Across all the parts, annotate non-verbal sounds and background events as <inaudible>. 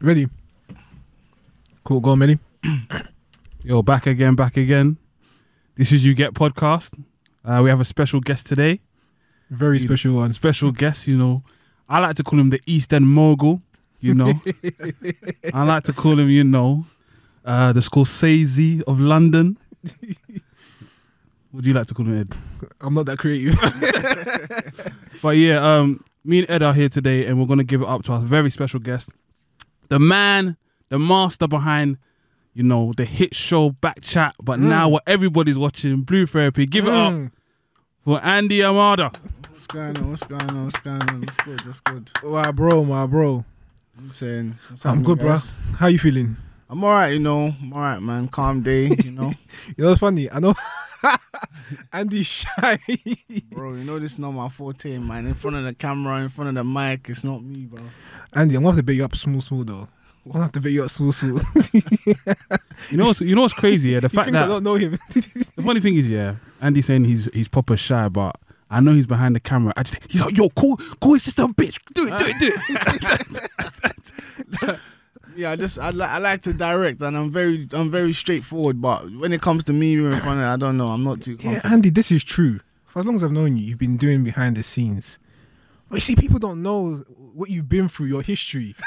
Ready? Cool. Go on, Melly. <clears throat> Yo, back again, back again. This is You Get Podcast. Uh, we have a special guest today. Very special one. Special guest, you know. I like to call him the East End mogul, you know. <laughs> I like to call him, you know, uh, the Scorsese of London. Would you like to call him Ed? I'm not that creative. <laughs> But yeah, um, me and Ed are here today, and we're gonna give it up to our very special guest, the man, the master behind, you know, the hit show Back Chat. But now what everybody's watching, Blue Therapy. Give it up Mm. for Andy Amada. What's going on? What's going on? What's going on? What's good? What's good? My bro, my bro. I'm saying. what's I'm happening, good, bro. How you feeling? I'm alright, you know. I'm alright, man. Calm day, you know. <laughs> You know what's funny? I know <laughs> Andy's shy. bro, you know this is not my forte, man. In front of the camera, in front of the mic, it's not me, bro. Andy, I'm gonna have to beat you up small, small though. I'm gonna have to beat you up small, small. <laughs> You know what's you know what's crazy? Yeah, the he fact thinks I that don't know him. the funny thing is, yeah, Andy saying he's he's proper shy, but I know he's behind the camera. I just he's like, yo, call call his sister bitch. Do it, do it, do it. Yeah, I just I, li- I like to direct, and I'm very I'm very straightforward. But when it comes to me in front of, I don't know. I'm not too. yeah, Confident. Andy, this is true. For as long as I've known you, you've been doing behind the scenes. But you see, people don't know what you've been through, your history. <laughs>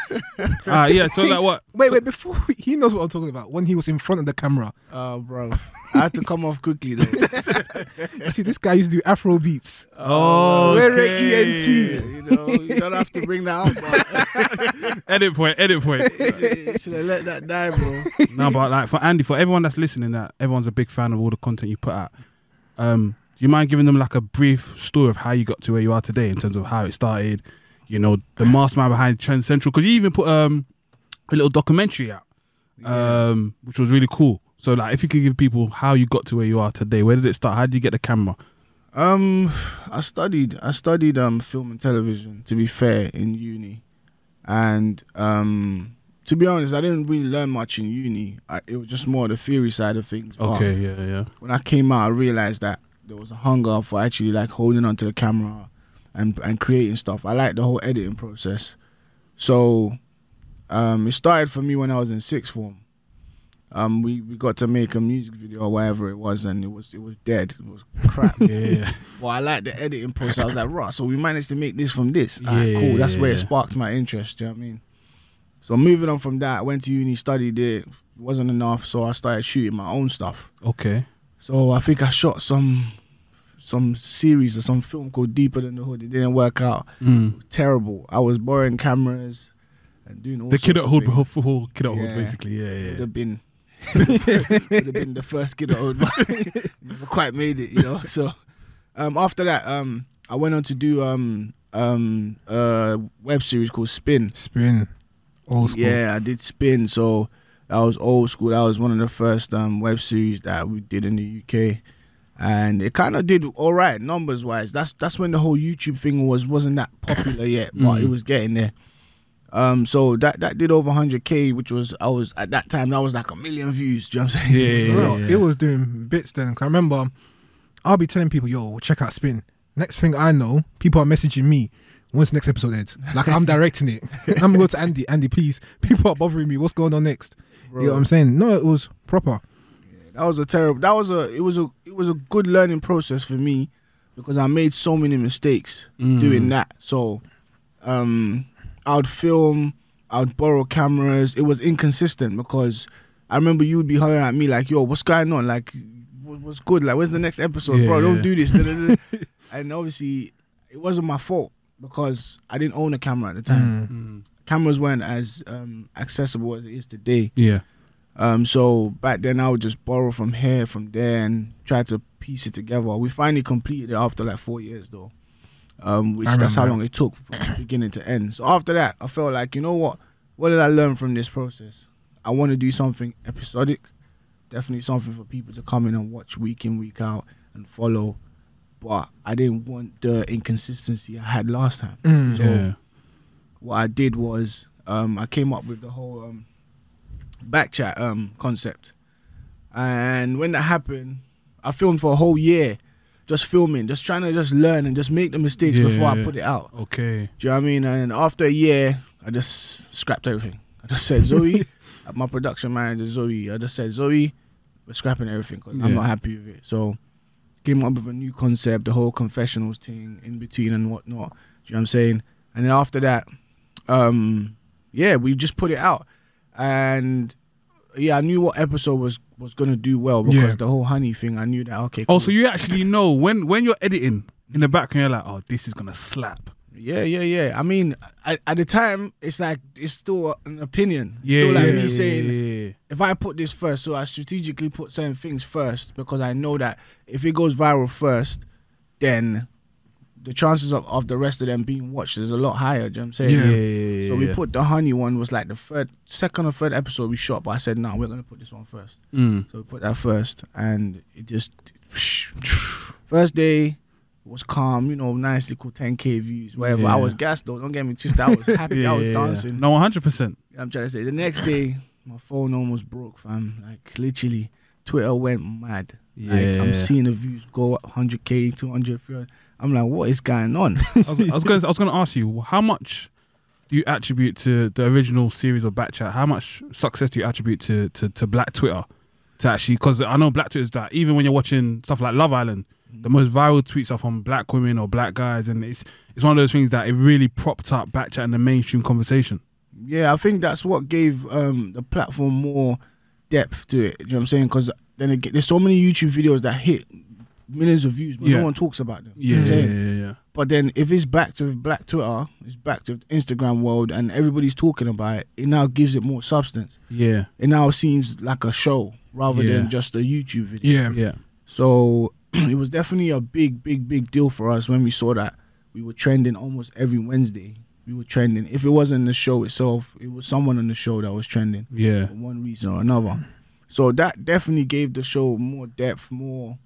Ah, yeah. So like what? Wait, wait, before <laughs> he knows what I'm talking about, when he was in front of the camera. Oh, bro, I had to come off quickly though. <laughs> You see, this guy used to do Afro beats. Oh, We're a okay. ENT. you know, you don't have to bring that up. Edit point, edit point. Should have let that die, bro. no, but like for Andy, for everyone that's listening, that everyone's a big fan of all the content you put out. Um, do you mind giving them like a brief story of how you got to where you are today in terms of how it started? You know, the mastermind behind Trend Central, because you even put um a little documentary out, um, which was really cool. So like, if you could give people how you got to where you are today, where did it start? How did you get the camera? Um, I studied. I studied um film and television. To be fair, in uni, and um, to be honest, I didn't really learn much in uni. I, it was just more the theory side of things. But Okay, yeah, yeah. when I came out, I realized that there was a hunger for actually like holding onto the camera and and creating stuff. I like the whole editing process. So, um, it started for me when I was in sixth form. Um, we, we got to make a music video or whatever it was, and it was it was dead. It was crap. <laughs> Yeah, <laughs> Well, I like the editing process. I was like, right, so we managed to make this from this. Yeah, cool. That's where it sparked my interest. Do you know what I mean? So moving on from that, I went to uni, studied it. wasn't enough, so I started shooting my own stuff. okay. So I think I shot some some series or some film called Deeper Than the Hood. It didn't work out. Mm. Terrible. I was borrowing cameras and doing all The kid at hood, things. kid at hood, basically. Yeah, yeah. Would have been <laughs> would have been the first kid at hood. but <laughs> Never quite made it, you know. So um, after that, um, I went on to do um, um, a web series called Spin. Spin. Old school. Yeah, I did Spin. So that was old school. That was one of the first um, web series that we did in the UK, and it kind of did all right numbers wise. That's that's when the whole YouTube thing was wasn't that popular yet, but Mm. it was getting there. Um, so that that did over 100k, which was I was at that time that was like a million views. <laughs> Do you know what I'm saying? Yeah, yeah, Well, yeah. It was doing bits then. 'Cause I remember I'll be telling people, yo, check out Spin. Next thing I know, people are messaging me. When's the next episode, Ed? Like I'm directing it. <laughs> I'm gonna go to Andy. Andy, please. People are bothering me. What's going on next? You know what I'm saying? No, it was proper. That was a terrible. That was a. It was a. It was a good learning process for me because I made so many mistakes Mm. doing that. So, um, I would film. I would borrow cameras. It was inconsistent because I remember you would be hollering at me like, "Yo, what's going on? Like, what- what's good? Like, where's the next episode, Yeah, bro? yeah. Don't do this." <laughs> and obviously, it wasn't my fault because I didn't own a camera at the time. Mm. Cameras weren't as um, accessible as it is today. Yeah. Um, so back then I would just borrow from here, from there, and try to piece it together. We finally completed it after like four years, though. Um, which that's how long it took from beginning to end. So after that, I felt like you know what? What did I learn from this process? I want to do something episodic, definitely something for people to come in and watch week in week out and follow. But I didn't want the inconsistency I had last time. Mm. So Yeah. what I did was um, I came up with the whole um, back chat um, concept, and when that happened, I filmed for a whole year, just filming, just trying to just learn and just make the mistakes Yeah, before I put it out. Okay. Do you know what I mean? And after a year, I just scrapped everything. I just said Zoe, <laughs> my production manager Zoe. I just said Zoe, we're scrapping everything because I'm not happy with it. So came up with a new concept, the whole confessionals thing in between and whatnot. Do you know what I'm saying? And then after that, um, yeah, we just put it out, and yeah, I knew what episode was was gonna do well because Yeah. the whole honey thing. I knew that. Okay, Oh, cool. so you actually know when when you're editing in the background, you're like, oh, this is gonna slap. Yeah, yeah, yeah. I mean, at, at the time, it's like it's still an opinion. It's Yeah, still like yeah, me yeah, saying, yeah, yeah. if I put this first, so I strategically put certain things first because I know that if it goes viral first, then the chances of, of the rest of them being watched is a lot higher. Do you know what I'm saying? Yeah. yeah, yeah, yeah, So we yeah. put the honey one was like the third, second or third episode we shot, but I said no, we're gonna put this one first. Mm. So we put that first, and it just <sniffs> first day was calm, you know, nicely little 10k views, whatever. I was gassed though. Don't get me twisted. I was <laughs> happy. I was dancing. No, 100. percent I'm trying to say. The next day, my phone almost broke, fam. Like literally, Twitter went mad. Like Yeah. I'm seeing the views go up 100k, 200, 300. I'm like, what is going on? <laughs> I was, I was going. I was going to ask you how much do you attribute to the original series of Backchat? How much success do you attribute to to, to Black Twitter? To actually, because I know Black Twitter is that even when you're watching stuff like Love Island, the most viral tweets are from black women or black guys, and it's it's one of those things that it really propped up Backchat in the mainstream conversation. yeah, I think that's what gave um, the platform more depth to it. Do you know what I'm saying? Because then again, there's so many YouTube videos that hit millions of views, but Yeah. no one talks about them. Yeah, You know yeah, yeah, yeah. But then if it's back to Black Twitter, uh, it's back to Instagram world, and everybody's talking about it. It now gives it more substance. Yeah, It now seems like a show rather Yeah. than just a YouTube video. Yeah. yeah, So <clears throat> it was definitely a big, big, big deal for us when we saw that we were trending almost every Wednesday. We were trending. If it wasn't the show itself, it was someone on the show that was trending yeah, for one reason or another. So that definitely gave the show more depth, more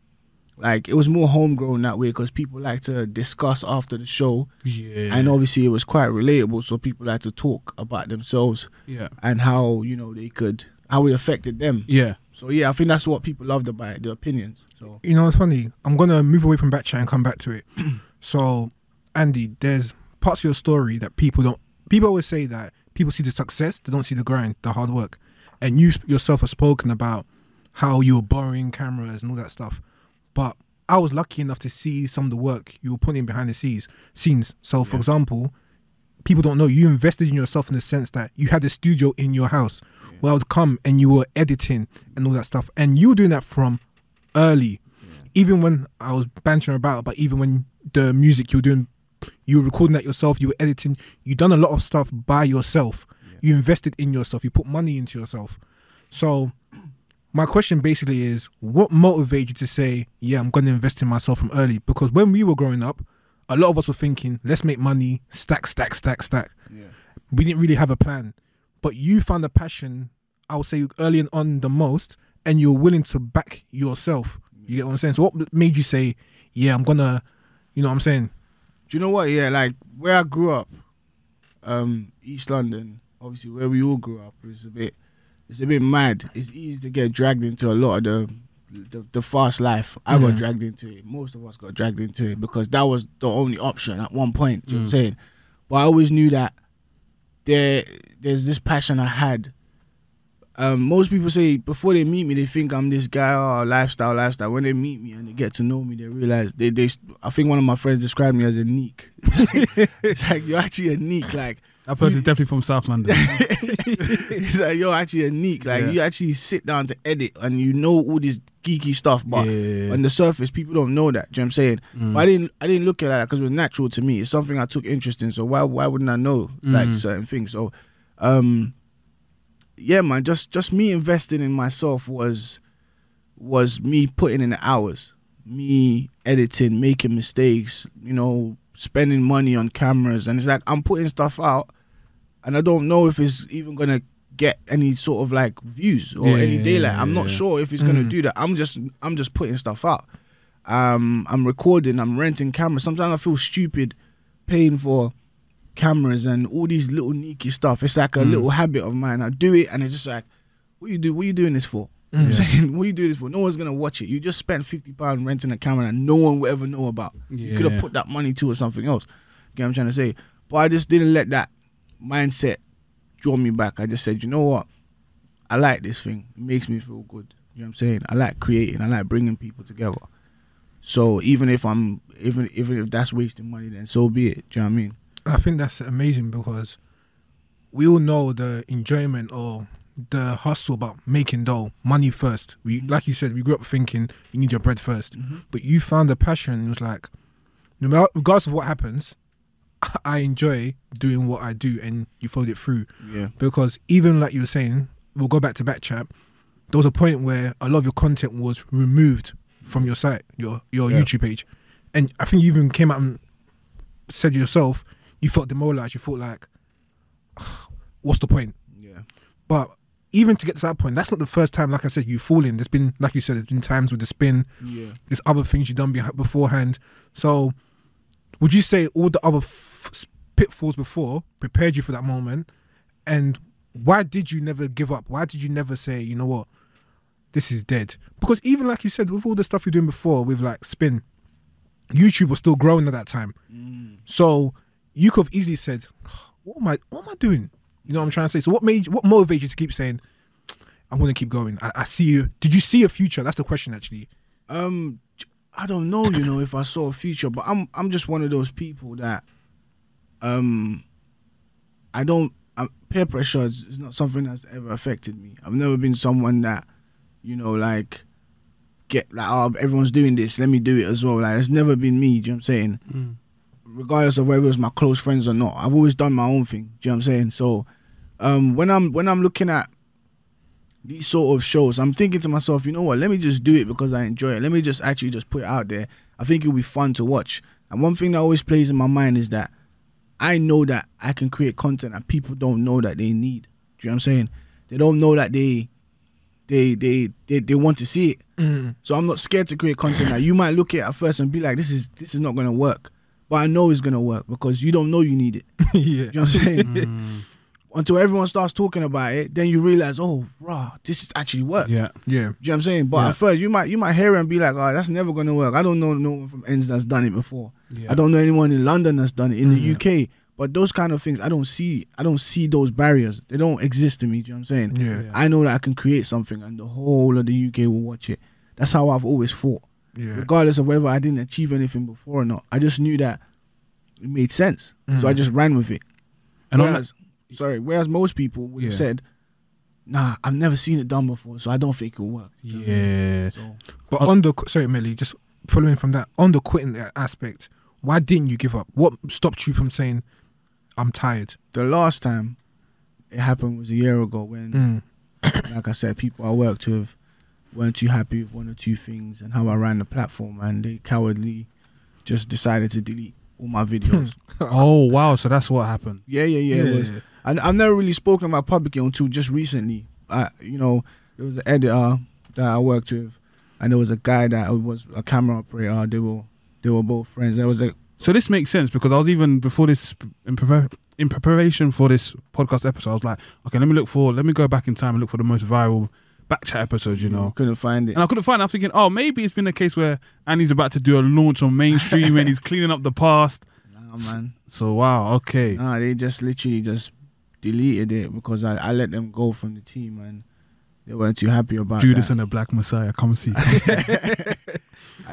like it was more homegrown that way because people like to discuss after the show, yeah. and obviously it was quite relatable. So people like to talk about themselves yeah, and how you know they could how it affected them. yeah, So yeah, I think that's what people loved about it, the opinions. So You know, it's funny. I'm gonna move away from Backchat and come back to it. <clears throat> so, Andy, there's parts of your story that people don't. People always say that people see the success, they don't see the grind, the hard work. And you yourself have spoken about how you were borrowing cameras and all that stuff. But I was lucky enough to see some of the work you were putting behind the scenes. Scenes. So, for Yeah. example, people don't know you invested in yourself in the sense that you had a studio in your house where I would come and you were editing and all that stuff, and you were doing that from early. Even when I was bantering about, but even when the music you were doing, you were recording that yourself, you were editing, you done a lot of stuff by yourself. You invested in yourself, you put money into yourself. So, my question basically is what motivated you to say, yeah, I'm going to invest in myself from early? Because when we were growing up, a lot of us were thinking, let's make money, stack, stack, stack, stack. yeah. We didn't really have a plan. But you found a passion, I would say, early and on the most, and you're willing to back yourself. You get what I'm saying? So, what made you say, yeah, I'm going to, you know what I'm saying? Do you know what? Yeah, like where I grew up, um, East London, obviously where we all grew up, is a bit, it's a bit mad. It's easy to get dragged into a lot of the, the, the fast life. I got Mhm. dragged into it. Most of us got dragged into it because that was the only option at one point. Do you know what I'm Mm. saying? But I always knew that there, there's this passion I had. Um, most people say before they meet me, they think I'm this guy oh, lifestyle, lifestyle. When they meet me and they get to know me, they realize they, they. I think one of my friends described me as a neek. <laughs> it's like you're actually a neek. Like that person's definitely from South London. <laughs> it's like you're actually a neek. Like Yeah. you actually sit down to edit and you know all this geeky stuff, but yeah, on the surface, people don't know that. Do you know what I'm saying? Mm. But I didn't. I didn't look at that because it was natural to me. It's something I took interest in. So why why wouldn't I know like Mm. certain things? So, um, yeah, man. Just just me investing in myself was was me putting in the hours, me editing, making mistakes. You know, spending money on cameras, and it's like I'm putting stuff out, and I don't know if it's even gonna get any sort of like views or Yeah, any yeah, daylight. yeah, I'm not yeah. sure if it's gonna Mm. do that. I'm just I'm just putting stuff out. Um, I'm recording. I'm renting cameras. Sometimes I feel stupid paying for cameras and all these little sneaky stuff. It's like a Mm. little habit of mine. I do it, and it's just like, what you do? What you doing this for? What I'm Mm. saying, <laughs> what you doing this for? No one's gonna watch it. You just spent fifty pound renting a camera that no one will ever know about. You could have put that money towards something else. You know what I'm trying to say? But I just didn't let that mindset drawn me back. I just said, you know what, I like this thing. It makes me feel good. You know what I'm saying? I like creating. I like bringing people together. So even if I'm even even if that's wasting money, then so be it. Do you know what I mean? I think that's amazing because we all know the enjoyment or the hustle about making dough, money first. We, like you said, we grew up thinking you need your bread 1st mm-hmm. but you found a passion. and It was like, no matter, regardless of what happens, I enjoy doing what I do, and you followed it through. Yeah. Because even like you were saying, we'll go back to back chat. There was a point where a lot of your content was removed from your site, your your Yeah. YouTube page, and I think you even came out and said yourself you felt demoralized. You felt like, <sighs> what's the point? Yeah. But even to get to that point, that's not the first time. Like I said, you've fallen. There's been, like you said, there's been times with the spin. Yeah. There's other things you've done beforehand. So, would you say all the other pitfalls before prepared you for that moment? And why did you never give up? Why did you never say, you know what, this is dead? Because even like you said, with all the stuff you're doing before, with like spin, YouTube was still growing at that time. Mm. So you could have easily said, "What am I? What am I doing?" You know what I'm trying to say. So what made? What motivated you to keep saying, "I'm going to keep going"? I, I see you. Did you see a future? That's the question, actually. Um, I don't know, you know, if I saw a future, but I'm I'm just one of those people that, um, I don't. Um, peer pressure is, is not something that's ever affected me. I've never been someone that, you know, like, get like, oh, everyone's doing this, let me do it as well. Like, it's never been me. Do you know what I'm saying? regardless of whether it was my close friends or not. I've always done my own thing. Do you know what I'm saying? So um, when I'm when I'm looking at these sort of shows, I'm thinking to myself, you know what? Let me just do it because I enjoy it. Let me just actually just put it out there. I think it'll be fun to watch. And one thing that always plays in my mind is that I know that I can create content that people don't know that they need. Do you know what I'm saying? They don't know that they they they they, they want to see it. So I'm not scared to create content that you might look at at first and be like, this is this is not gonna work. But I know it's gonna work because you don't know you need it. <laughs> yeah. You know what I'm saying? Mm. Until everyone starts talking about it, then you realize, oh, rah, this is actually work. Yeah. Yeah. Do you know what I'm saying? But Yeah. at first, you might you might hear it and be like, oh, that's never gonna work. I don't know no one from ends that's done it before. Yeah. I don't know anyone in London that's done it in Mm. the UK. But those kind of things, I don't see. I don't see those barriers. They don't exist to me. Do you know what I'm saying? Yeah. Yeah. I know that I can create something, and the whole of the UK will watch it. That's how I've always thought, Yeah. regardless of whether I didn't achieve anything before or not. I just knew that it made sense, so I Mm. just ran with it. And on whereas, sorry, whereas most people would have Yeah. said, "Nah, I've never seen it done before, so I don't think it'll work." You know what I mean? Yeah. So But on the sorry, Melly, just following from that, on the quitting aspect, why didn't you give up? What stopped you from saying, "I'm tired"? the last time it happened was a year ago when, Mm. <coughs> like I said, people I worked with weren't too happy with one or two things and how I ran the platform, and they cowardly just decided to delete all my <laughs> videos. Oh wow! So that's what happened. yeah, yeah, yeah. It And I've never really spoken about publicly until just recently. I, you know, there was an editor that I worked with, and there was a guy that was a camera operator. They were they were both friends. There was a So this makes sense because I was even before this in, prepar- in preparation for this podcast episode. I was like, okay, let me look for, let me go back in time and look for the most viral back chat episodes. You know, couldn't find it. And I couldn't find it. I was thinking, oh, maybe it's been a case where Andy's about to do a launch on mainstream and he's <laughs> cleaning up the past. Nah, man. So wow, okay. Nah, they just literally just deleted it because I, I let them go from the team and they weren't too happy about Judas that. and the Black Messiah, come see. <laughs> <laughs> Come see.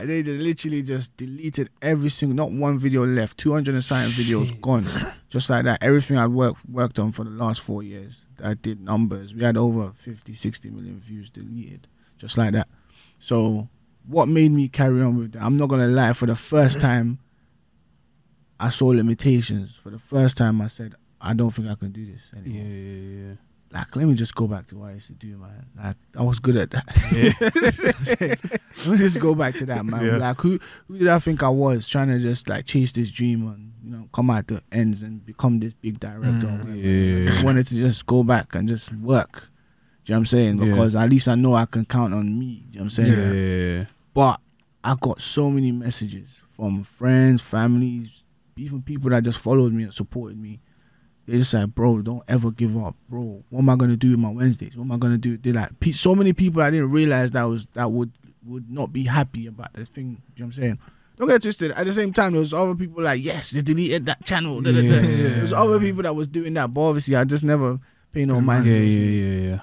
They just literally just deleted every single, not one video left. Two hundred and something videos gone, just like that. Everything I'd worked worked on for the last four years, I did numbers. We had over 50, 60 million views deleted, just like that. So, what made me carry on with that? I'm not gonna lie. For the first time, I saw limitations. For the first time, I said, I don't think I can do this anymore. yeah, yeah. yeah. Like, let me just go back to what I used to do, man. Like, I was good at that. <laughs> Let me just go back to that, man. Yeah. Like, who who did I think I was trying to just like chase this dream and you know come out the ends and become this big director? or Mm. Yeah. I just wanted to just go back and just work. Do you know what I'm saying? Yeah. Because at least I know I can count on me. Do you know what I'm saying? Yeah, yeah, yeah. But I got so many messages from friends, families, even people that just followed me and supported me. They just like, bro, don't ever give up, bro. What am I gonna do with my Wednesdays? What am I gonna do? They like pe- so many people I didn't realize that was that would would not be happy about the thing. You know what I'm saying? Don't get twisted. At the same time, there was other people like, yes, they deleted that channel. Yeah. There was other people that was doing that, but obviously I just never pay no mind. Yeah, to yeah, yeah, yeah.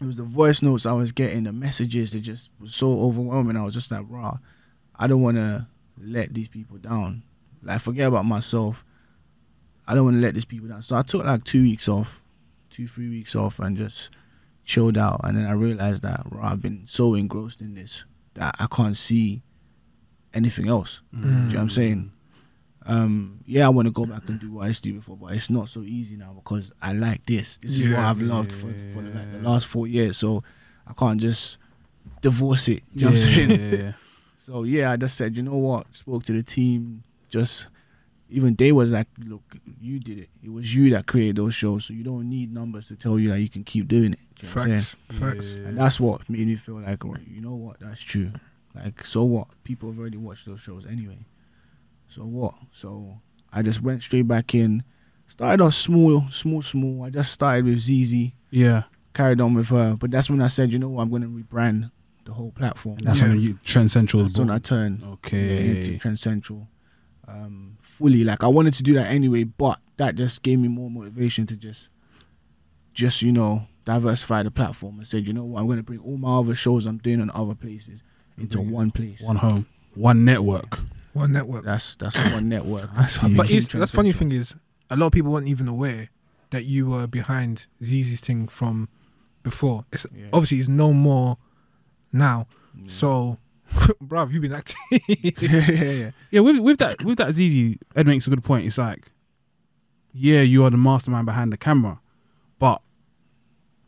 it was the voice notes I was getting, the messages It just was so overwhelming. I was just like, raw, I don't want to let these people down. Like, forget about myself. I don't want to let these people down. So I took like two weeks off, two, three weeks off, and just chilled out. And then I realized that raw, I've been so engrossed in this that I can't see anything else. Mm. Do you know what I'm saying? Um, yeah, I want to go back and do what I used to do before, but it's not so easy now because I like this. This is what I've loved for, for the, like, the last four years. So I can't just divorce it. You know what I'm saying? yeah, yeah. <laughs> So yeah, I just said, you know what? Spoke to the team. Just even they was like, look, you did it. It was you that created those shows, so you don't need numbers to tell you that you can keep doing it. Do you know what I'm saying? Facts. Facts. Yeah. And that's what made me feel like, well, you know what? That's true. Like, so what? People have already watched those shows anyway. So what? So I just went straight back in. Started off small, small, small. I just started with Zeze, Yeah, carried on with her. But that's when I said, you know what? I'm going to rebrand the whole platform. and that's Yeah. when you Trend Central That's when I turned Okay. into Trend Central um, fully. Like, I wanted to do that anyway, but that just gave me more motivation to just, just you know, diversify the platform and said, you know what? I'm going to bring all my other shows I'm doing on other places into Bring one place. One home, one network. One network. That's that's one network. <laughs> I see. But became that's funny thing is, a lot of people weren't even aware that you were behind Zeze's thing from before. It's Yeah. obviously it's no more now. Central. So, <laughs> bruv, you've been acting. <laughs> yeah, yeah, yeah. Yeah, with with that with that Zeze, Ed makes a good point. It's like, yeah, you are the mastermind behind the camera, but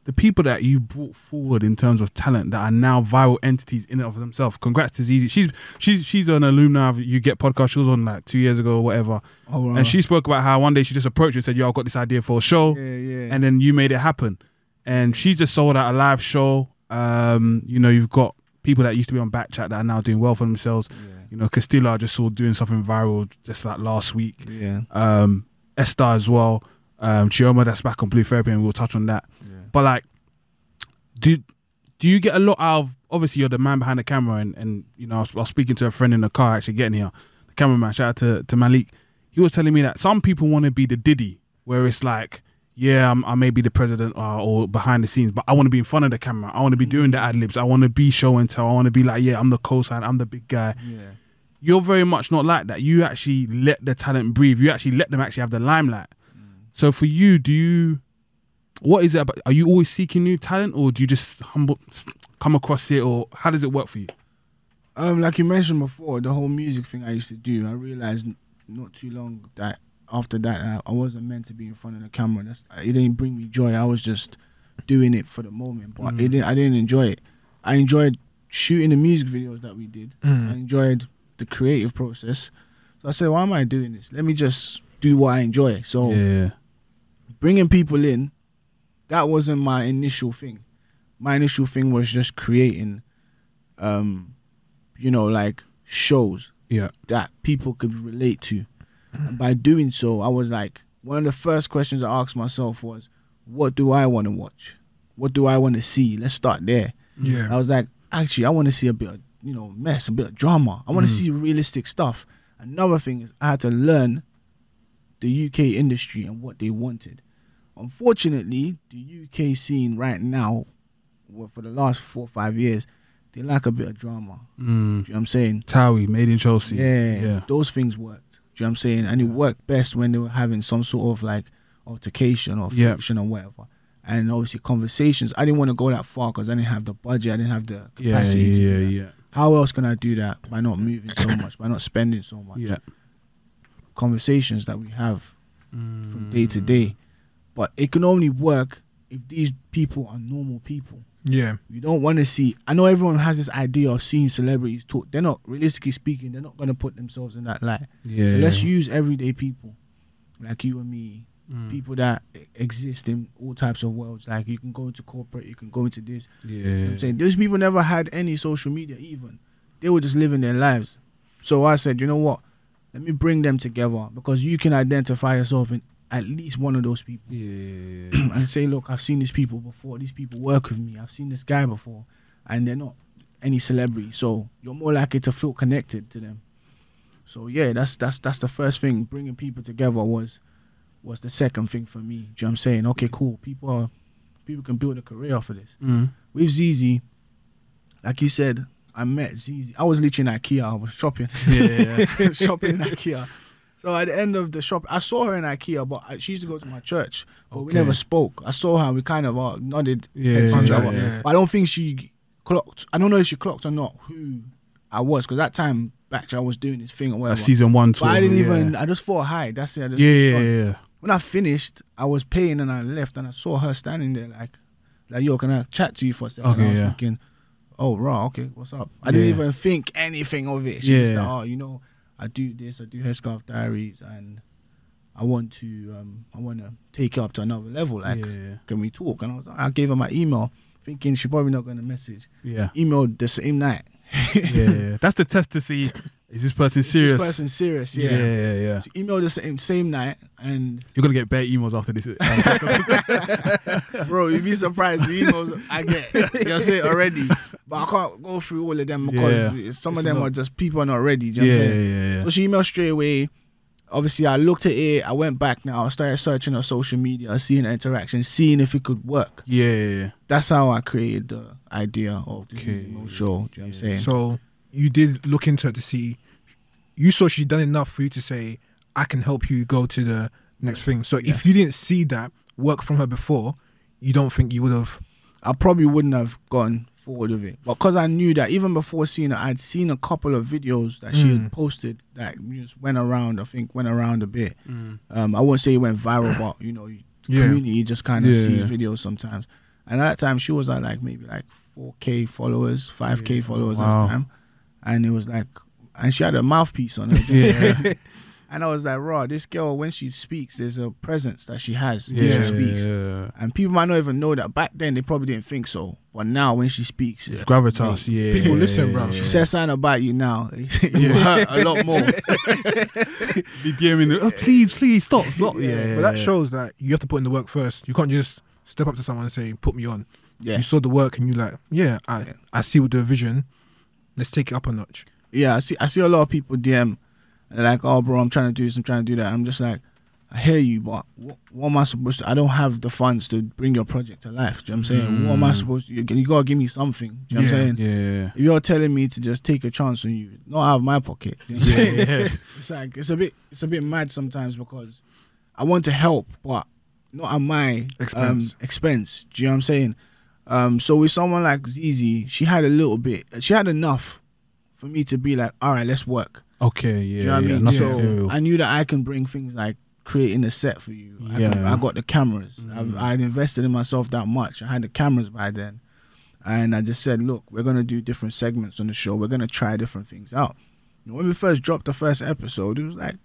the people that you brought forward in terms of talent that are now viral entities in and of themselves. Congrats to Zeze. She's she's she's an alumni of You Get podcast. She was on like two years ago or whatever, Oh, wow. and she spoke about how one day she just approached you and said, "Yo, I got this idea for a show." yeah, yeah. and then you made it happen. And she's just sold out a live show. Um, you know, you've got people that used to be on Backchat that are now doing well for themselves. You know, Castilla I just saw doing something viral just like last week. yeah, Um, Esther as well. Um, Chioma that's back on Blue Therapy, and we'll touch on that. yeah. But like, do do you get a lot out of? Obviously, you're the man behind the camera, and and you know, I was, I was speaking to a friend in the car actually getting here. The cameraman, shout out to to Malik. He was telling me that some people want to be the Diddy, where it's like, yeah, I'm, I may be the president or, or behind the scenes, but I want to be in front of the camera. I want to be doing the mm. ad libs. I want to be show and tell. I want to be like, yeah, I'm the co-sign. I'm the big guy. yeah. You're very much not like that. You actually let the talent breathe. You actually let them actually have the limelight. Mm. So for you, do you? What is it about? Are you always seeking new talent, or do you just humble, come across it, or how does it work for you? Um, like you mentioned before, the whole music thing I used to do, I realized not too long that after that I, I wasn't meant to be in front of the camera. That's it didn't bring me joy. I was just doing it for the moment, but Mm. it didn't. I didn't enjoy it. I enjoyed shooting the music videos that we did. I Mm. enjoyed the creative process. So I said, why am I doing this? Let me just do what I enjoy. So Yeah, bringing people in, that wasn't my initial thing. My initial thing was just creating, um, you know, like shows yeah, that people could relate to. And by doing so, I was like, one of the first questions I asked myself was, what do I want to watch? What do I want to see? Let's start there. Yeah. I was like, actually, I want to see a bit of, you know, mess, a bit of drama. I want to Mm. see realistic stuff. Another thing is, I had to learn the UK industry and what they wanted. Unfortunately, the UK scene right now, well, for the last four or five years, they like a bit of drama. mm. You know what I'm saying? Towie made in Chelsea. Yeah, yeah, those things worked. Do you know what I'm saying? And it worked best when they were having some sort of like altercation or Yeah. friction or whatever. And obviously conversations. I didn't want to go that far because I didn't have the budget. I didn't have the yeah, capacity. to yeah, yeah, How else can I do that by not moving so much, by not spending so much? yeah. Conversations that we have from day Mm. to day. But it can only work if these people are normal people. Yeah. You don't want to see. I know everyone has this idea of seeing celebrities talk. They're not, realistically speaking, they're not going to put themselves in that light. Yeah, But let's use everyday people like you and me, Mm. people that exist in all types of worlds. Like you can go into corporate, you can go into this. You know Yeah, I'm saying those people never had any social media even. They were just living their lives. So I said, you know what? Let me bring them together because you can identify yourself in at least one of those people yeah, <clears throat> and say, look, I've seen these people before. These people work with me. I've seen this guy before, and they're not any celebrity. So you're more likely to feel connected to them. So yeah, that's that's that's the first thing. Bringing people together was was the second thing for me. Do you know what I'm saying? Okay, cool. People are people can build a career off of this. Mm. With Zeze, like you said, I met Zeze. I was literally in IKEA. I was shopping, Yeah, yeah, <laughs> shopping in IKEA. So at the end of the shop, I saw her in IKEA, but she used to go to my church, but we never spoke. I saw her, we kind of uh, nodded Yeah, yeah, yeah. But I don't think she clocked. I don't know if she clocked or not who I was, because that time back, I was doing this thing or whatever. season one, two. but. I didn't yeah. even. I just thought hi. That's it. I just Yeah, yeah, yeah, yeah. When I finished, I was paying and I left, and I saw her standing there like, like yo, can I chat to you for a second? Okay, I was yeah. thinking, oh, raw, okay, what's up? I didn't even think anything of it. She just Yeah. like, oh, you know, I do this, I do Headscarf Diaries, and I want to, um, I want to take it up to another level. Like, yeah, can we talk? And I was, like, I gave her my email, thinking she probably not gonna message. yeah, Emailed the same night. yeah, yeah. <laughs> That's the test to see is this person serious? This person serious, yeah, yeah. yeah, yeah. She emailed the same same night, and You're gonna get bad emails after this. <laughs> <laughs> bro, you'd be surprised the emails I get. You know what I'm saying already, but I can't go through all of them because some of It's a them are just people not ready. You know yeah, what I'm yeah, yeah, So she emailed straight away. Obviously, I looked at it. I went back now. I started searching on social media, seeing the interaction, seeing if it could work. yeah, yeah, yeah. That's how I created the idea of this Okay. is Emo show. Do you know what I'm saying? So you did look into it to see. You saw she'd done enough for you to say, "I can help you go to the next thing." So Yes. if you didn't see that work from her before, you don't think you would have. I probably wouldn't have gone forward with it. But because I knew that even before seeing it, I'd seen a couple of videos that she Mm. had posted that just went around, I think went around a bit. Mm. Um, I won't say it went viral, but you know, the Yeah. community just kind of Yeah, sees yeah. videos sometimes. And at that time, she was at like maybe like 4K followers, 5K Yeah. followers at the time. And it was like, and she had a mouthpiece on her. Yeah. <laughs> and I was like, raw, this girl, when she speaks, there's a presence that she has when Yeah, she speaks. yeah. And people might not even know that. Back then, they probably didn't think so. But now, when she speaks, It's gravitas, yeah. People listen, bro. yeah, she yeah. says something about you now. <laughs> it will hurt a lot more. <laughs> Be DMing, oh, please, please stop, stop. Yeah, yeah, but that yeah. shows that you have to put in the work first. You can't just step up to someone and say, "Put me on." Yeah. You saw the work and you like, "Yeah, I Yeah. I see with the vision. Let's take it up a notch." yeah, I see. I see a lot of people DM, like, "Oh, bro, I'm trying to do this. I'm trying to do that." I'm just like, I hear you, but what, what am I supposed to? I don't have the funds to bring your project to life. Do you know what I'm saying? What am I Mm. supposed to? You, you gotta give me something. Do you know what I'm saying? Yeah. If you're telling me to just take a chance on you, not out of my pocket. You know? Yeah, yeah. <laughs> It's like it's a bit it's a bit mad sometimes because I want to help, but not at my Expense. Um, expense. Do you know what I'm saying? Um, so with someone like Zeze, she had a little bit. She had enough for me to be like, all right, let's work. Okay, yeah. Do you know what yeah, I mean? So. I knew that I can bring things like creating a set for you. I, can- Yeah. I got the cameras. Mm. I've, I'd invested in myself that much. I had the cameras by then. And I just said, look, we're going to do different segments on the show. We're going to try different things out. You know, when we first dropped the first episode, it was like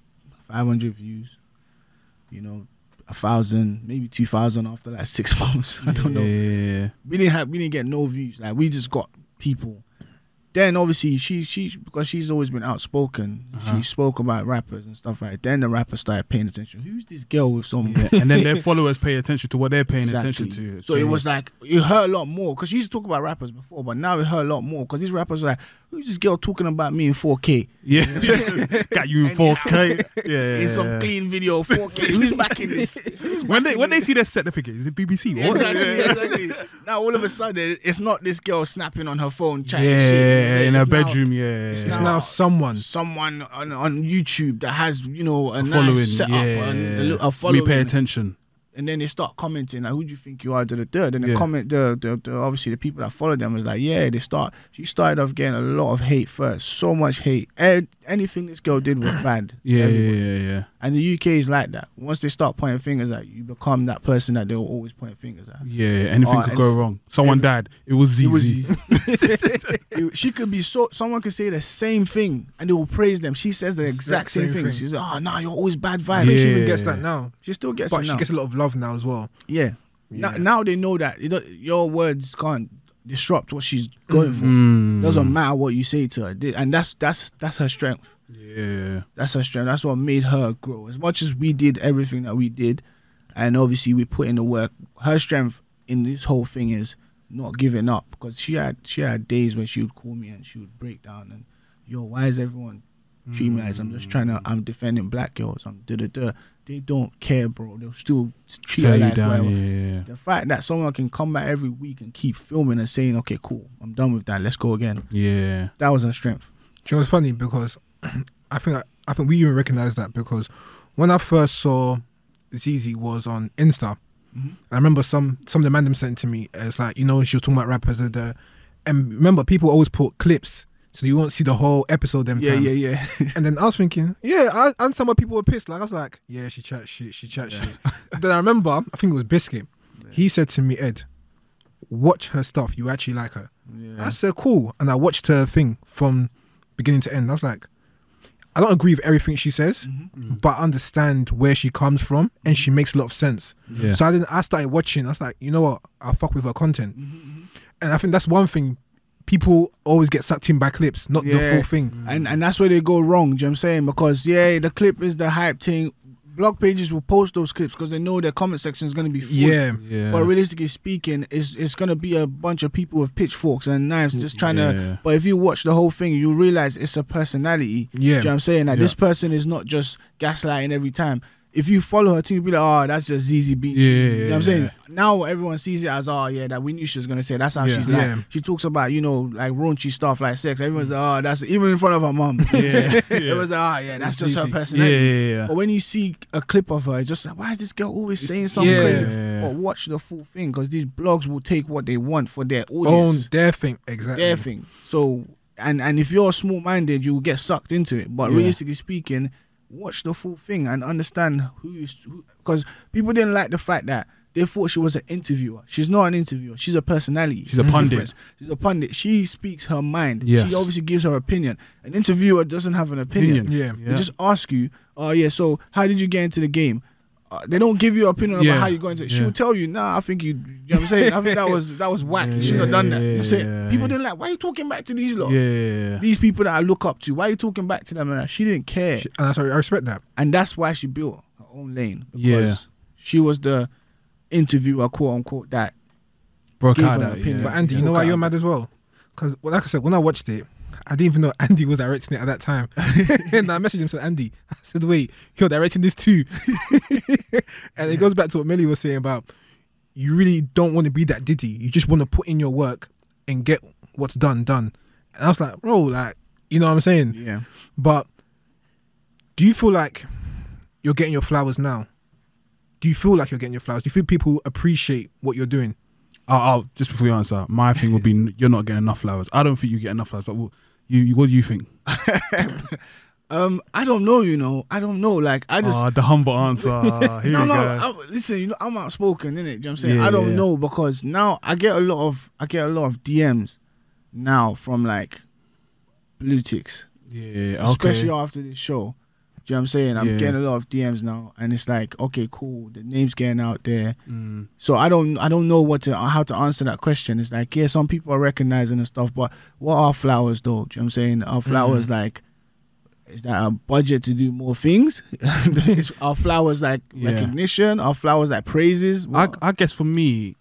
500 views, you know, a thousand, maybe 2,000 after like <laughs> six months. I don't know Yeah. we didn't have we didn't get no views. Like we just got people. Then obviously she she because she's always been outspoken. Uh-huh. She spoke about rappers and stuff like. that. Then the rappers started paying attention. Who's this girl with some? Yeah. and then their <laughs> followers pay attention to what they're paying Exactly. attention to. So it was like you heard a lot more because she used to talk about rappers before, but now we heard a lot more because these rappers are like, who's this girl talking about me in 4K? <laughs> yeah, got you in 4K. Yeah, In some clean video 4K. <laughs> who's backing this? When they when they see their certificate, is it BBC? Exactly, exactly. Now all of a sudden, it's not this girl snapping on her phone, chatting Yeah, in her It's now- bedroom. Yeah, it's Now- now someone. someone on, on YouTube that has you know a, A nice following. setup yeah, and a, a we pay attention. and then they start commenting like, "Who do you think you are?" Da, da, da. Then the Yeah. comment, the, the the obviously the people that follow them was like, "Yeah." They start. She started off getting a lot of hate first, so much hate. And anything this girl did was <clears throat> bad. Yeah, yeah, yeah, yeah. And the UK is like that. Once they start pointing fingers at you, become that person that they'll always point fingers at. Yeah, anything Oh, could and- go wrong. Someone every- died. It was It was Zeze. <laughs> <laughs> It- she could be so someone could say the same thing and they will praise them. She says the exact, Exact same, same thing. thing. She's like, oh no, you're always bad I vibes. think she even gets that now, She still gets that. but it she now. gets a lot of love now as well. yeah. Now, Yeah. now they know that it, don't- your words can't disrupt what she's going for. Mm. Doesn't matter what you say to her, and that's that's that's her strength. Yeah. That's her strength. That's what made her grow. As much as we did everything that we did, and obviously we put in the work. Her strength in this whole thing is not giving up because she had she had days when she would call me and she would break down and yo, why is everyone treating me like? I'm just trying to I'm defending black girls. I'm da da da. they don't care, bro. They'll still treat Tear her you like down. whatever. Yeah. The fact that someone can come back every week and keep filming and saying, "Okay, cool, I'm done with that. Let's go again." Yeah. That was her strength. Do you know what's funny? Because <clears throat> I think I think we even recognize that because when I first saw Zeze was on Insta, Mhm. I remember some some of the man them sent to me It's like you know she was talking about rappers and the and remember people always put clips so you won't see the whole episode them Yeah, times. yeah, yeah. <laughs> And then I was thinking, yeah, I I understand why people were pissed. Like I was like, yeah, she chat shit, she chat Yeah. shit. <laughs> then I remember, I think it was Biscuit. He said to me, Ed, watch her stuff. You actually like her. yeah. I said, cool. And I watched her thing from beginning to end. I was like, I don't agree with everything she says, Mhm. but I understand where she comes from and she makes a lot of sense. Yeah. So I didn't I started watching. I was like, you know what? I'll fuck with her content. Mhm. And I think that's one thing. People always get sucked in by clips, not the Yeah. full thing. and and that's where they go wrong. Do you know what I'm saying? Because yeah, the clip is the hype thing. Blog pages will post those clips because they know their comment section is going to be full. Yeah. yeah. But realistically speaking, it's it's gonna be a bunch of people with pitchforks and knives mm, just trying to. But if you watch the whole thing, you realize it's a personality. Yeah. Do you know what I'm saying? That Yeah. this person is not just gaslighting every time. If you follow her team, you'll be like, oh, that's just Zeze beat. Yeah, You know what I'm saying? yeah. Now everyone sees it as, oh, yeah, that we knew she was going to say. That's how Yeah. she's like. Yeah. She talks about, you know, like raunchy stuff like sex. Everyone's like, oh, that's even in front of her mom. Yeah. <laughs> it was like, oh, yeah, that's It's just her easy. Yeah, personality. yeah, yeah. But when you see a clip of her, it's just like, why is this girl always saying something yeah. crazy? Yeah. But watch the full thing because these blogs will take what they want for their Own audience their thing. Exactly. their thing. So and and if you're small minded, you will get sucked into it. But realistically speaking, watch the full thing and understand who you because people didn't like the fact that they thought she was an interviewer. She's not an interviewer. She's a personality. She's a pundit. difference. She's a pundit. She speaks her mind. Yes. She obviously gives her opinion. An interviewer doesn't have an opinion. Opinion. Yeah. They just ask you, oh yeah, so how did you get into the game? Uh, they don't give you an opinion Yeah. about how you got into it. Yeah. She'll tell you, nah, I think you, you know what I'm saying? I think that was that was whack. you shouldn't have done that. You know what I'm saying? Yeah. People didn't like, why are you talking back to these lot? Yeah. These people that I look up to, why are you talking back to them? And she didn't care. She- And I, sorry, I respect that. and that's why she built her own lane. Because Yeah. she was the interviewer, quote unquote, that Broke Give out her an that. opinion. Yeah. But Andy, you know why you're mad as well? Because, well, like I said, when I watched it, I didn't even know Andy was directing it at that time. <laughs> and I messaged him said, Andy, I said, wait, you're directing this too. <laughs> and it goes back to what Millie was saying about you really don't want to be that Diddy. You just want to put in your work and get what's done done. And I was like, bro, like, you know what I'm saying? yeah. But do you feel like you're getting your flowers now? Do you feel like you're getting your flowers? Do you feel people appreciate what you're doing? I'll, I'll- just before you answer, my thing would be <laughs> you're not getting enough flowers. I don't think you get enough flowers. But what, you, you, what do you think? <laughs> Um, I don't know, you know. I don't know. Like I just Ah, the humble answer. <laughs> Here no, we no. go. I'm, listen, you know, I'm outspoken, innit? You know what I'm saying? Yeah, I don't yeah. know because now I get a lot of I get a lot of DMs now from like blue ticks, yeah. especially Okay. after this show. Do you know what I'm saying? I'm Yeah. getting a lot of DMs now, and it's like, okay, cool. The name's getting out there, Mm. so I don't I don't know what to how to answer that question. It's like, yeah, some people are recognizing and stuff, but what are flowers though? Do you know what I'm saying? Are flowers like is that a budget to do more things? <laughs> Are flowers like Yeah. recognition? Are flowers like praises? I, What? I guess for me,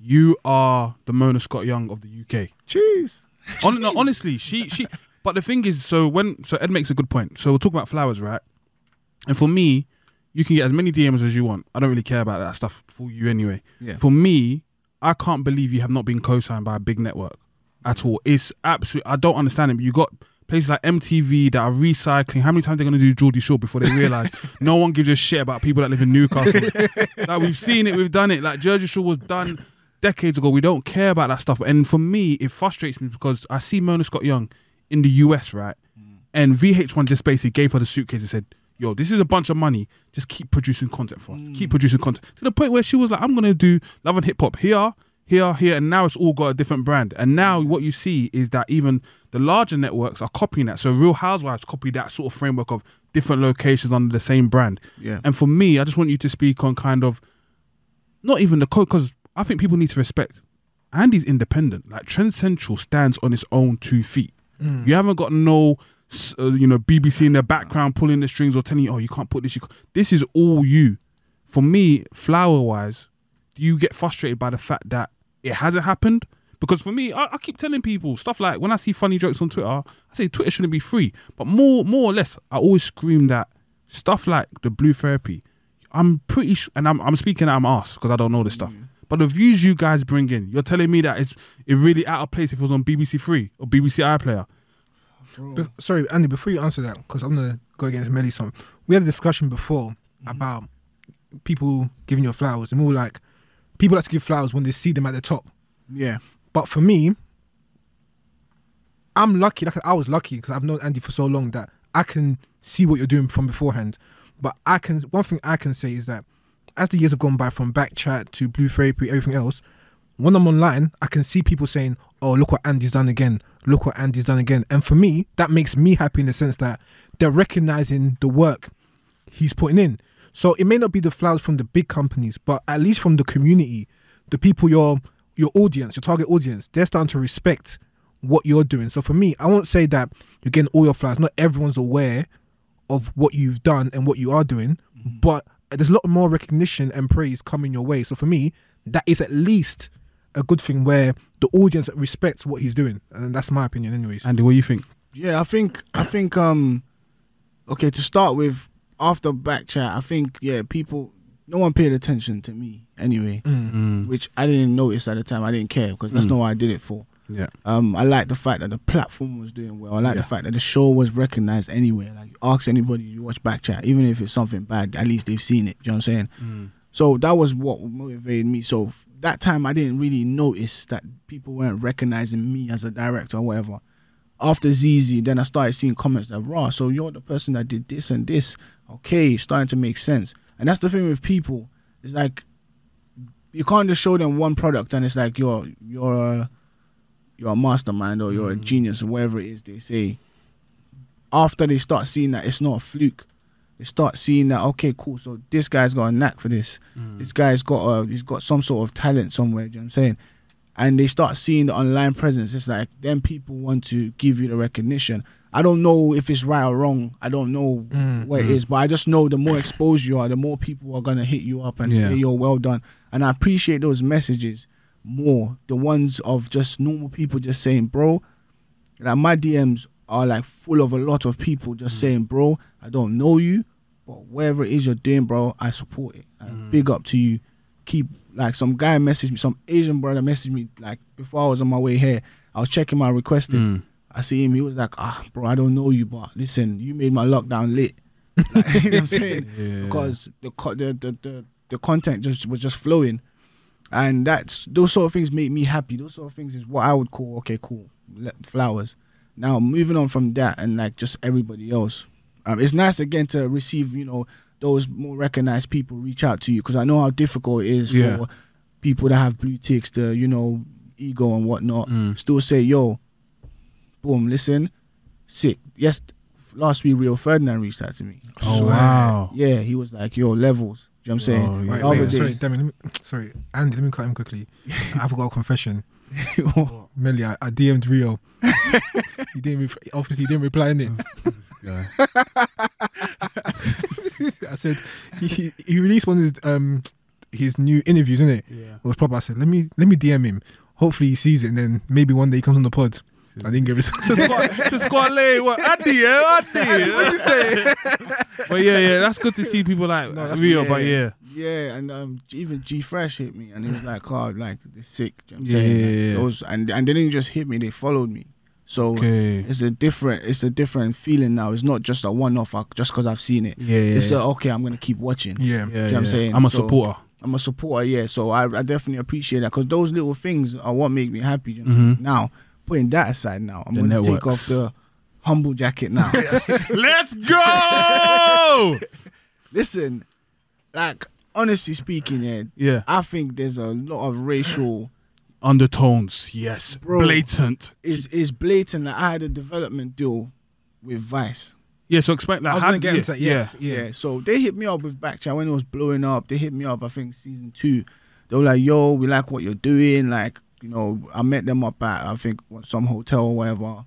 you are the Mona Scott Young of the UK. Jeez. Hon- no, honestly, she she. But the thing is, so when so Ed makes a good point. So we'll talk about flowers, right? And for me, you can get as many DMs as you want. I don't really care about that stuff for you anyway. Yeah. For me, I can't believe you have not been co-signed by a big network at all. It's absolute. I don't understand it. But you got places like MTV that are recycling. How many times they're gonna do Geordie Shore before they realize <laughs> no one gives a shit about people that live in Newcastle? <laughs> like we've seen it, we've done it. Like Jersey Shore was done decades ago. We don't care about that stuff. And for me, it frustrates me because I see Mona Scott Young in the US, right? Mm. And VH1 just basically gave her the suitcase and said, Yo, this is a bunch of money. Just keep producing content for us. Keep mm. producing content. To the point where she was like, I'm gonna do love and hip hop here, here, here, and now it's all got a different brand. And now mm. what you see is that even the larger networks are copying that. So Real Housewives copied that sort of framework of different locations under the same brand. Yeah. And for me, I just want you to speak on kind of not even the code because I think people need to respect. Andy's independent. Like Trend Central stands on its own two feet. Mm. You haven't got no, uh, you know, BBC in the background pulling the strings or telling you, oh, you can't put this. You ca-" This is all you. For me, flower wise, do you get frustrated by the fact that it hasn't happened? Because for me, I, I keep telling people stuff like when I see funny jokes on Twitter, I say Twitter shouldn't be free. But more, more or less, I always scream that stuff like the blue therapy. I'm pretty sure, and I'm I'm speaking. I'm asked because I don't know this stuff. Mm. But the views you guys bring in, you're telling me that it's it really out of place if it was on BBC Three or BBC iPlayer. Be- sorry, Andy. Before you answer that, because I'm gonna go against Melly. Some we had a discussion before mm-hmm. about people giving you flowers, and we were like, people like to give flowers when they see them at the top. Yeah. But for me, I'm lucky. Like I was lucky because I've known Andy for so long that I can see what you're doing from beforehand. But I can one thing I can say is that as the years have gone by from back chat to blue therapy, everything else, when I'm online, I can see people saying, "Oh, look what Andy's done again. Look what Andy's done again." And for me, that makes me happy in the sense that they're recognizing the work he's putting in. So it may not be the flowers from the big companies, but at least from the community, the people your your audience, your target audience, they're starting to respect what you're doing. So for me, I won't say that you're getting all your flowers. Not everyone's aware of what you've done and what you are doing, mm-hmm. but there's a lot more recognition and praise coming your way. So for me, that is at least a good thing where the audience respects what he's doing, and that's my opinion, anyways. Andy, what do you think? Yeah, I think I think um okay, to start with, after back chat, I think yeah, people no one paid attention to me anyway. Mm. Which I didn't notice at the time. I didn't care because that's Mm. not what I did it for. Yeah. Um, I like the fact that the platform was doing well. I like Yeah. the fact that the show was recognized anywhere. Like, you ask anybody you watch Backchat, even if it's something bad, at least they've seen it. Do you know what I'm saying? So that was what motivated me. So that time I didn't really notice that people weren't recognizing me as a director or whatever. After Zeze, then I started seeing comments that raw. So you're the person that did this and this. Okay, starting to make sense. And that's the thing with people. It's like you can't just show them one product and it's like you're you're you're a mastermind or you're a mm. genius or whatever it is they say. After they start seeing that it's not a fluke, they start seeing that okay, cool. So this guy's got a knack for this. Mm. This guy's got a he's got some sort of talent somewhere. Do you know what I'm saying? And they start seeing the online presence. It's like then people want to give you the recognition. I don't know if it's right or wrong. I don't know Mm, what it mm. is, but I just know the more exposed you are, the more people are gonna hit you up and Yeah. say you're well done. And I appreciate those messages more. The ones of just normal people just saying, bro, like my DMs are like full of a lot of people just saying, bro, I don't know you, but whatever it is you're doing, bro, I support it. Uh, Big up to you. Keep like some guy messaged me, some Asian brother messaged me like before I was on my way here. I was checking my requested. Mm. I see him. He was like, ah, bro, I don't know you, but listen, you made my lockdown lit. Like, <laughs> you know what I'm saying? <laughs> Yeah. Because the the the the content just was just flowing, and that's those sort of things make me happy. Those sort of things is what I would call okay, cool, flowers. Now moving on from that and like just everybody else, um, it's nice again to receive you know those more recognized people reach out to you because I know how difficult it is Yeah. for people that have blue ticks to you know ego and whatnot Mm. still say yo boom listen sick yes last week Rio Ferdinand reached out to me Oh Swear. wow. yeah he was like yo levels you know what I'm saying Oh, yeah. Wait, wait, sorry, Demi, let me, sorry, Andy, let me cut him quickly. <laughs> I forgot a confession. <laughs> Melly, I, I DM'd Rio. <laughs> he didn't. Re- obviously, he didn't reply in it. I said he, he released one of his um his new interviews, isn't it? Yeah. It was proper. I said let me let me DM him. Hopefully he sees it, and then maybe one day he comes on the pod. I didn't get So response. squad, so squad lay what Andy, yeah, Andy. What you say? <laughs> but yeah, yeah, that's good to see people like No, that's- Rio. But yeah, yeah and um even G Fresh hit me and he was like oh like they're sick do you know what I'm Yeah, saying yeah, Like, yeah. those and and they didn't just hit me they followed me so okay, it's a different it's a different feeling now it's not just a one off just because I've seen it yeah, yeah. it's a okay I'm gonna keep watching yeah. yeah, what I'm saying? I'm a So- supporter. I'm a supporter, yeah. So I, I definitely appreciate that because those little things are what make me happy. you know? Mhm. Now, putting that aside, now I'm The gonna take networks. off the humble jacket now. <laughs> Let's go. <laughs> Listen, like honestly speaking, yeah, yeah, I think there's a lot of racial. undertones. Yes, Bro. blatant. Is is blatant that I had a development deal with Vice. Yeah, so expect like I was how gonna did- get yeah, into that. Yes, Yeah. yeah. So they hit me up with Backchat when it was blowing up. They hit me up, I think season two. They were like, "Yo, we like what you're doing." Like, you know, I met them up at I think some hotel or whatever.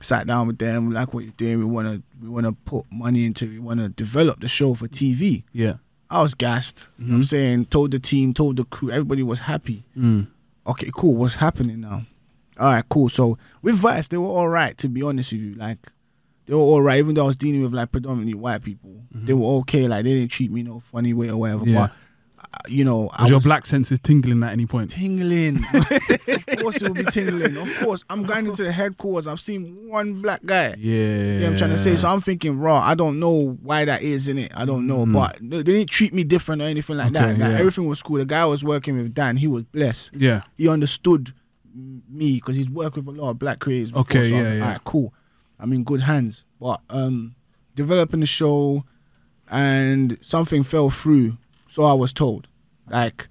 Sat down with them. Like what you're doing. We wanna we wanna put money into. We wanna develop the show for TV. Yeah. I was gassed. You know what I'm Mhm. saying, told the team, told the crew, everybody was happy. Mm. Okay, cool. What's happening now? All right, cool. So with Vice, they were all right. To be honest with you, like they were all right. Even though I was dealing with like predominantly white people, they were okay. Like they didn't treat me no funny way or whatever. Mm-hmm. Yeah. But you know, I Was your was black senses tingling at any point? tingling. <laughs> of course, it will be tingling. Of course, I'm going into the headquarters. I've seen one black guy. Yeah. Yeah, I'm trying to say. So I'm thinking, raw. I don't know why that is in it. I don't know, Mm. but they didn't treat me different or anything like that. Like, yeah. Everything was cool. The guy I was working with, Dan, he was blessed. Yeah. He understood me because he's worked with a lot of black creators. Before, Okay, so was yeah, like, yeah. Alright, cool. I'm in good hands. But um, developing the show and something fell through. So I was told, like.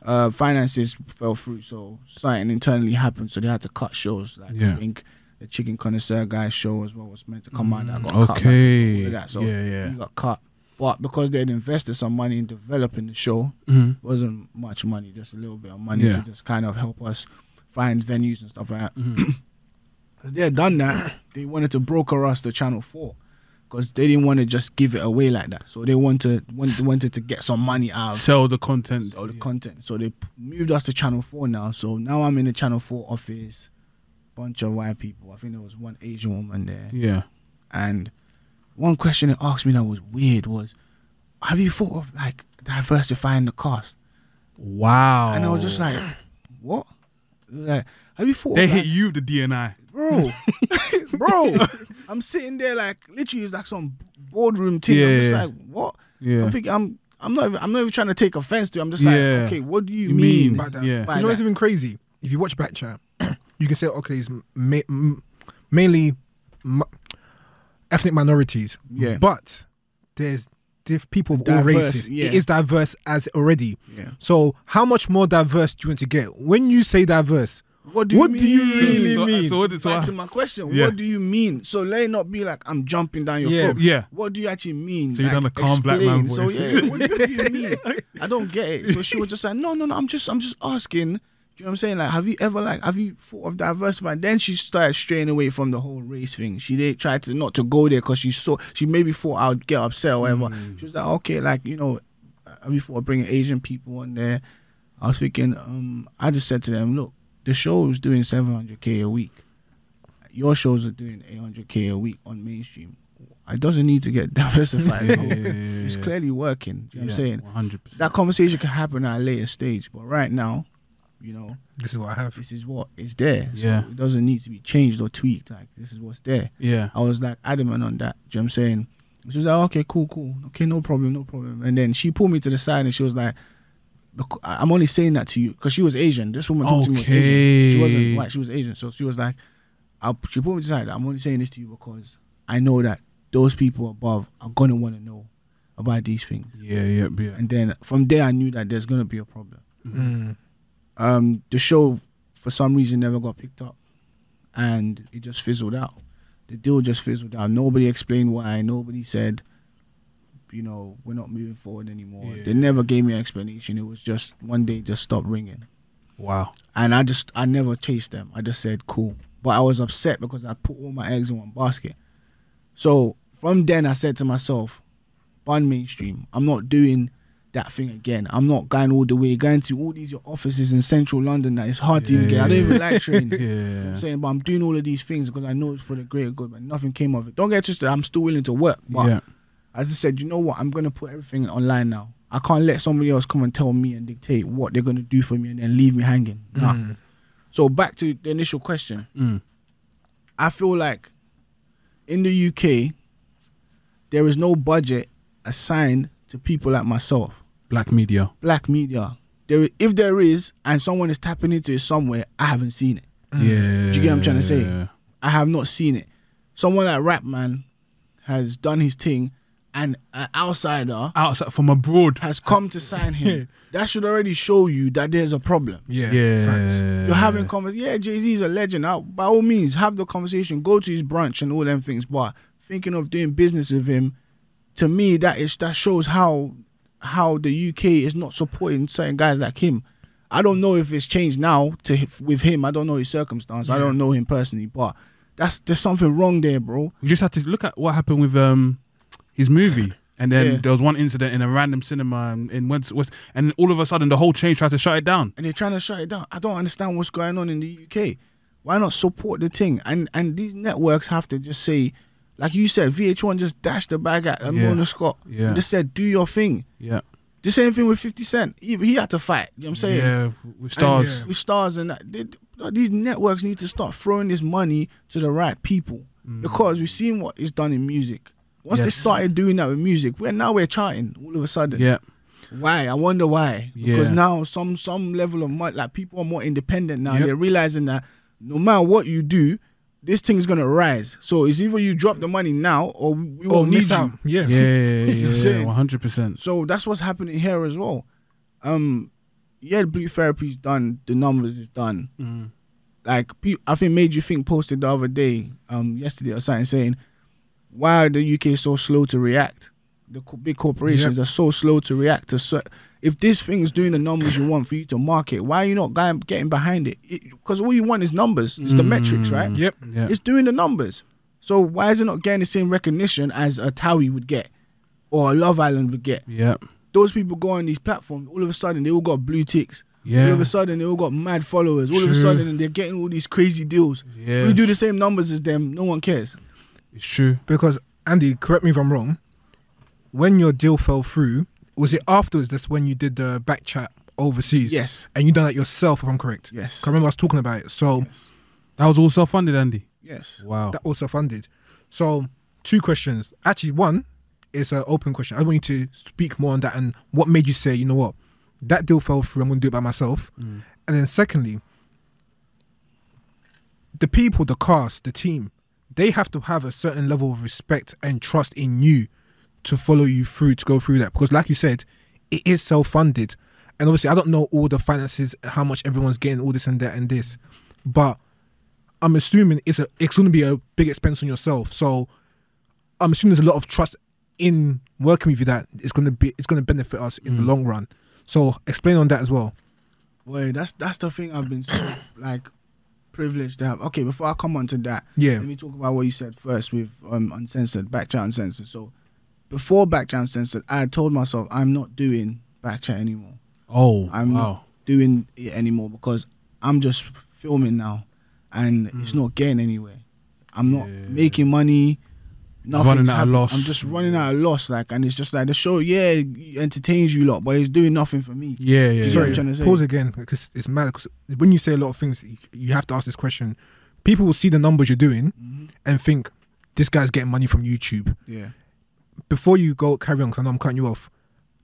Uh, finances fell through, so something internally happened. So they had to cut shows. Like Yeah. I think the Chicken Connoisseur guy show as well was meant to come out. That got cut. Okay. All of that. So yeah, yeah. got cut. But because they had invested some money in developing the show, Mhm. wasn't much money, just a little bit of money Yeah. to just kind of help us find venues and stuff like that. <clears throat> Mhm. Because they had done that, they wanted to broker us to Channel Four, because they didn't want to just give it away like that. So they wanted wanted, wanted to get some money out Sell the content. all the content. So they moved us to Channel Four now. So now I'm in the Channel Four office, bunch of white people. I think there was one Asian woman there. Yeah. And one question they asked me that was weird was, "Have you thought of like diversifying the cast?" Wow. And I was just like, "What?" Was like, "Have you thought?" they hit like, you the DNI. Bro, <laughs> bro. I'm sitting there like literally it's like some boardroom thing. I'm just Yeah. like, "What?" Yeah. I'm thinking I'm. I'm not. Even, I'm not even trying to take offense to. it. I'm just Yeah. like, okay, what do you, You mean? mean, By that. Yeah. You know what's even crazy? If you watch back chat, <clears throat> you can say, okay, it's ma- m- mainly m- ethnic minorities. Yeah. But there's diff- people of all races. yeah. It is diverse as already. Yeah. So how much more diverse do you want to get? When you say diverse, What do What you do you mean? really So- mean? so what is- so Back I- to my question. Yeah. What do you mean? So let it not be like I'm jumping down your Yeah. throat. Yeah. What do you actually mean? So you Like, done a calm black man explain. voice. So yeah, what do you mean? <laughs> I don't get it. So she was just like, no, no, no. I'm just, I'm just asking. Do you know what I'm saying? Like, have you ever like, have you thought of diversifying? Then she started straying away from the whole race thing. She did try to not to go there because she saw, she maybe thought I would get upset or whatever. Mm. She was like, okay, like you know, have you thought of bringing Asian people on there? I was thinking, um, I just said to them, look, the show's doing 700k a week. Your shows are doing 800k a week on mainstream. It doesn't need to get <laughs> diversified. bro. It's clearly working. Do you know what I'm saying? One hundred percent. That conversation can happen at a later stage, but right now, you know, this is what I have. this is what is there. So Yeah. it doesn't need to be changed or tweaked. Like this is what's there. Yeah. I was like adamant on that. Do you know what I'm saying? She was like, okay, cool, cool. Okay, no problem, no problem. And then she pulled me to the side and she was like, "Look, I- I'm only saying that to you because she was Asian. This woman talked to me was Asian. She wasn't white, she was Asian. So she was like, I'll, she put me aside. I'm only saying this to you because I know that those people above are going to want to know about these things. Yeah. Yeah. Yeah. And then from there, I knew that there's going to be a problem. Mm. Um, the show, for some reason, never got picked up, and it just fizzled out. The deal just fizzled out. Nobody explained why. Nobody said, you know, we're not moving forward anymore. Yeah. They never gave me an explanation. It was just one day, just stopped ringing, Wow. and I just, I never chased them. I just said, cool. But I was upset because I put all my eggs in one basket. So from then, I said to myself, bun mainstream. I'm not doing that thing again. I'm not going all the way, going to all these your offices in central London that it's hard to even get. I don't even like training. <laughs> You know what Yeah. I'm saying, but I'm doing all of these things because I know it's for the greater good, but nothing came of it. Don't get twisted. I'm still willing to work, but Yeah. I said, you know what? I'm gonna put everything online now. I can't let somebody else come and tell me and dictate what they're gonna do for me and then leave me hanging. Nah. Mm. So back to the initial question. Mm. I feel like in the UK, there is no budget assigned to people like myself, Black media. black media. There, if there is, and someone is tapping into it somewhere, I haven't seen it. Yeah. Do you get what I'm trying to say? I have not seen it. Someone like Rapman has done his thing, and an outsider Outside from abroad. has come to sign him. <laughs> that should already show you that there's a problem. Yeah. Yeah. Facts. You're having conversation. Yeah, Jay Z is a legend. Uh, By all means, have the conversation. Go to his brunch and all them things. But thinking of doing business with him, to me, that is that shows how how the UK is not supporting certain guys like him. I don't know if it's changed now to with him. I don't know his circumstance. I don't know him personally, but that's there's something wrong there, bro. You just had to look at what happened with um his movie. <laughs> And then Yeah. there was one incident in a random cinema in- in West, West, and all of a sudden the whole chain tried to shut it down. and they're trying to shut it down. I don't understand what's going on in the UK. Why not support the thing? And and these networks have to just say, like you said, VH1 just dashed the bag at Yeah. Mona Scott. Yeah. And just said, do your thing. Yeah. The same thing with 50 Cent. He, he had to fight. You know what I'm saying? Yeah, with stars. yeah. With stars and that. They, these networks need to start throwing this money to the right people mm. because we've seen what is done in music. Once they started doing that with music, we're now we're charting all of a sudden. Yeah. Why? I wonder why. Because Yeah. now some some level of money, like people are more independent now. Yep. They're realizing that no matter what you do, this thing is gonna rise. So it's either you drop the money now or we won't miss you. out. Yeah. Yeah, yeah, You <laughs> know what I'm yeah, one hundred percent. So that's what's happening here as well. Um, yeah, the blue therapy's done. The numbers is done. Like I think made you think posted the other day, um, yesterday or something saying, why are the UK so slow to react? The co- big corporations are so slow to react to. cer- if this thing is doing the numbers you want for you to market, why are you not getting behind it? Because all you want is numbers. It's the metrics, right? Mm, yep. Yeah. It's doing the numbers. So why is it not getting the same recognition as a Towie would get or a Love Island would get? Yeah. those people go on these platforms, all of a sudden they all got blue ticks. Yeah. All of a sudden they all got mad followers. All of a sudden they're getting all these crazy deals. Yeah. We do the same numbers as them. No one cares. It's true. Because Andy, correct me if I'm wrong. When your deal fell through, was it afterwards? That's when you did the back chat overseas. Yes. And you done that yourself, if I'm correct. Yes. I remember I was talking about it. So That was all self-funded, Andy. Yes. Wow. that was also funded. So two questions. Actually, one is an open question. I want you to speak more on that and what made you say, you know what, that deal fell through. I'm going to do it by myself. Mm. And then secondly, the people, the cast, the team, they have to have a certain level of respect and trust in you to follow you through to go through that because, like you said, it is self-funded. And obviously, I don't know all the finances, how much everyone's getting, all this and that and this, but I'm assuming it's a it's going to be a big expense on yourself. So I'm assuming there's a lot of trust in working with you that it's going to be it's going to benefit us in the Mm. long run. So explain on that as well. Well, that's that's the thing I've been so <coughs> like privileged to have. Okay, before I come on to that, Yeah. let me talk about what you said first with um uncensored, back chat uncensored. So before back chat uncensored, I had told myself I'm not doing back chat anymore. Oh, I'm wow. doing it anymore because I'm just filming now and it's not getting anywhere. I'm not Yeah. making money. Nothing's Running at a happening. loss. I'm just running out of loss. Like, and it's just like the show, yeah, entertains you a lot, but it's doing nothing for me. Yeah, yeah. You yeah. Sorry, I'm trying to say? pause again because it's mad. Because when you say a lot of things, you- you have to ask this question. People will see the numbers you're doing Mhm. and think this guy's getting money from YouTube. Yeah. Before you go carry on, because I know I'm cutting you off.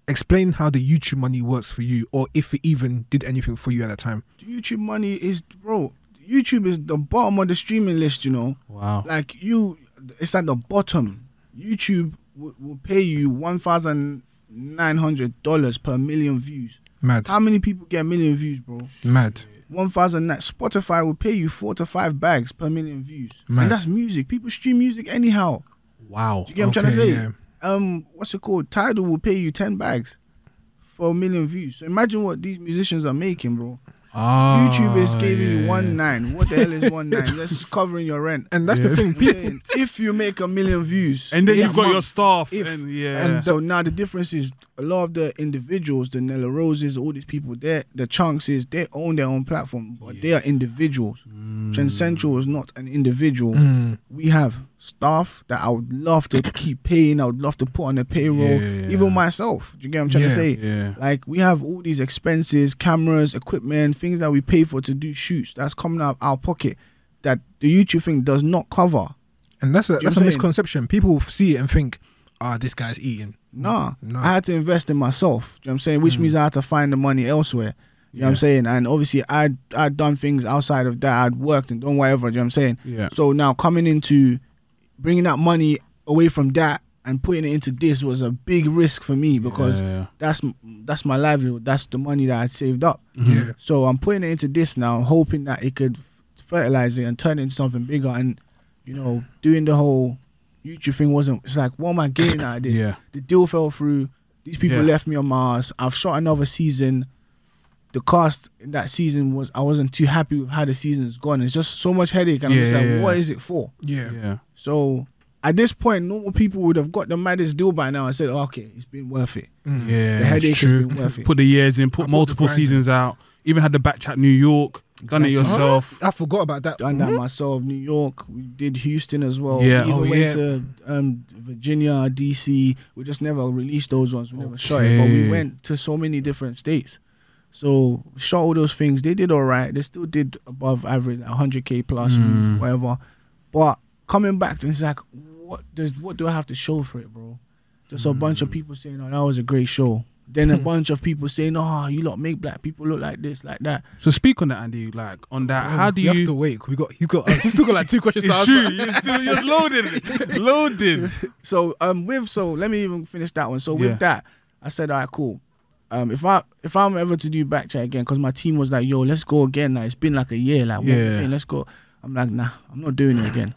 Explain how the YouTube money works for you, or if it even did anything for you at that time. YouTube money is, bro. YouTube is the bottom of the streaming list. You know, Wow. like you, it's at the bottom. YouTube will, will pay you one thousand nine hundred dollars per million views. Mad, How many people get a million views, bro? mad. one thousand net Spotify will pay you four to five bags per million views. Man. And that's music. People stream music anyhow. Wow. Do you get what I'm trying to say? yeah. Um, what's it called? Tidal will pay you ten bags for a million views. So imagine what these musicians are making, bro. Ah, YouTube is giving you yeah. one nine. What the hell is one nine? <laughs> That's covering your rent. And that's Yeah. the thing. I'm People, saying, if you make a million views, And then you've got your month- staff. if- and yeah. and so now the difference is a lot of the individuals, the Nella Roses, all these people, they the chunks is they own their own platform, but they are individuals. Trend Central is not an individual. Mm, We have staff that I would love to <coughs> keep paying. I would love to put on the payroll. Yeah. Even myself. Do you get what I'm trying Yeah. to say? yeah. Like we have all these expenses, cameras, equipment, things that we pay for to do shoots. That's coming out of our pocket. That the YouTube thing does not cover. and that's a Do you know that's a misconception. People see it and think, ah, this guy's eating. Nah, Nah. I had to invest in myself. Do you know what I'm saying? Which Mm. means I had to find the money elsewhere. You know what I'm saying? And obviously, I'd I'd done things outside of that. I'd worked and done whatever. Do you know what I'm saying? Yeah. So now coming into bringing that money away from that and putting it into this was a big risk for me because Yeah. that's that's my livelihood. That's the money that I'd saved up. Mm-hmm. Yeah. So I'm putting it into this now, hoping that it could fertilize it and turn it into something bigger. And you know, doing the whole YouTube thing wasn't. It's like, what am I getting out of this? Yeah. The deal fell through. These people Yeah. left me on Mars. I've shot another season. The cast in that season was I wasn't too happy with how the season's gone. It's just so much headache, and I'm just Yeah, like, yeah, what yeah. is it for? Yeah. Yeah. So at this point, normal people would have got the maddest deal by now and said, okay, it's been worth it. Mm. Yeah. The headache it's has true. been worth it. Put the years in, I put put the multiple in. seasons out. Even had the back chat New York. Done it Exactly. yourself. I forgot about that. Done that myself. New York, we did Houston as well. Yeah. we even Oh, went yeah. to um, Virginia, DC. We just never released those ones. We never shot it, but we went to so many different states. So shot all those things. They did all right. They still did above average, 100k plus, Mm. whatever. But coming back to it's like, what does what do I have to show for it, bro? Just a bunch of people saying, "Oh, that was a great show." Then a <laughs> bunch of people saying, "Oh, you lot make black people look like this, like that." So speak on that, Andy. Like on that, how do we have to wait? We got. He's got. Uh, he's still got like two <laughs> questions to answer. You're still you're loaded, loaded. So um with so let me even finish that one. So Yeah. with that, I said, all right, cool. Um, if I if I'm ever to do back chat again, because my team was like, yo, let's go again. Like it's been like a year. Like Yeah. let's go. I'm like, nah, I'm not doing it again.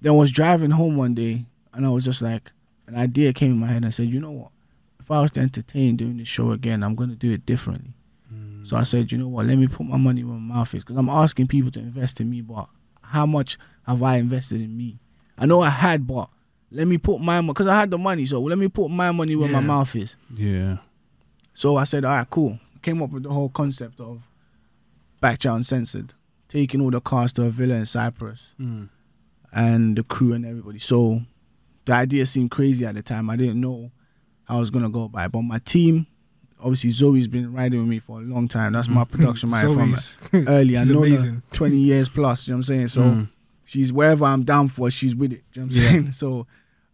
Then I was driving home one day, and I was just like, an idea came in my head. and I said, you know what? If I was to entertain doing this show again, I'm gonna do it differently. So I said, you know what? Let me put my money where my mouth is, because I'm asking people to invest in me, but how much have I invested in me? I know I had, but let me put my money because I had the money. So let me put my money where my mouth is. Yeah. So I said, all right, cool. Came up with the whole concept of Backchat Uncensored, taking all the cast to a villa in Cyprus Mm. and the crew and everybody. So the idea seemed crazy at the time. I didn't know how I was gonna go by, it. but my team, obviously Zoe's been riding with me for a long time. That's my production <laughs> man from <laughs> early. I know amazing. 20 years plus. You know what I'm saying? So Mm. she's wherever I'm down for, she's with it. You know what I'm Yeah. saying? <laughs> So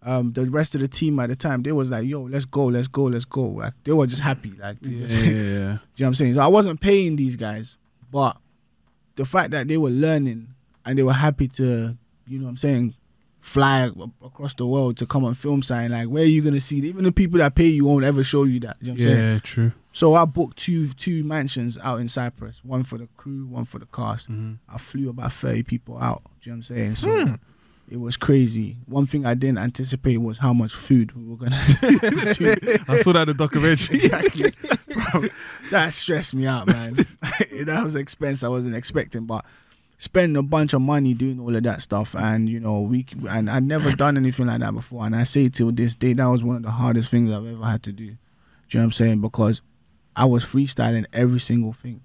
um, the rest of the team at the time, they was like, yo, let's go, let's go, let's go. Like they were just happy. Like to Yeah, just, <laughs> yeah, you know what I'm saying? So I wasn't paying these guys, but the fact that they were learning and they were happy to, you know what I'm saying, fly across the world to come and film something, like where are you gonna see? Even the people that pay you won't ever show you that. You know what I'm saying? Yeah, true. So I booked two two mansions out in Cyprus, one for the crew, one for the cast. Mhm. I flew about 30 people out. Do you know what I'm saying? So it was crazy. One thing I didn't anticipate was how much food we were gonna <laughs> consume. <laughs> I saw that in the documentary. <laughs> exactly. Bro, that stressed me out, man. that was an expense I wasn't expecting, but spending a bunch of money doing all of that stuff, and you know, we and I'd never done anything like that before, and I say till this day that was one of the hardest things I've ever had to do. Do you know what I'm saying? Because I was freestyling every single thing.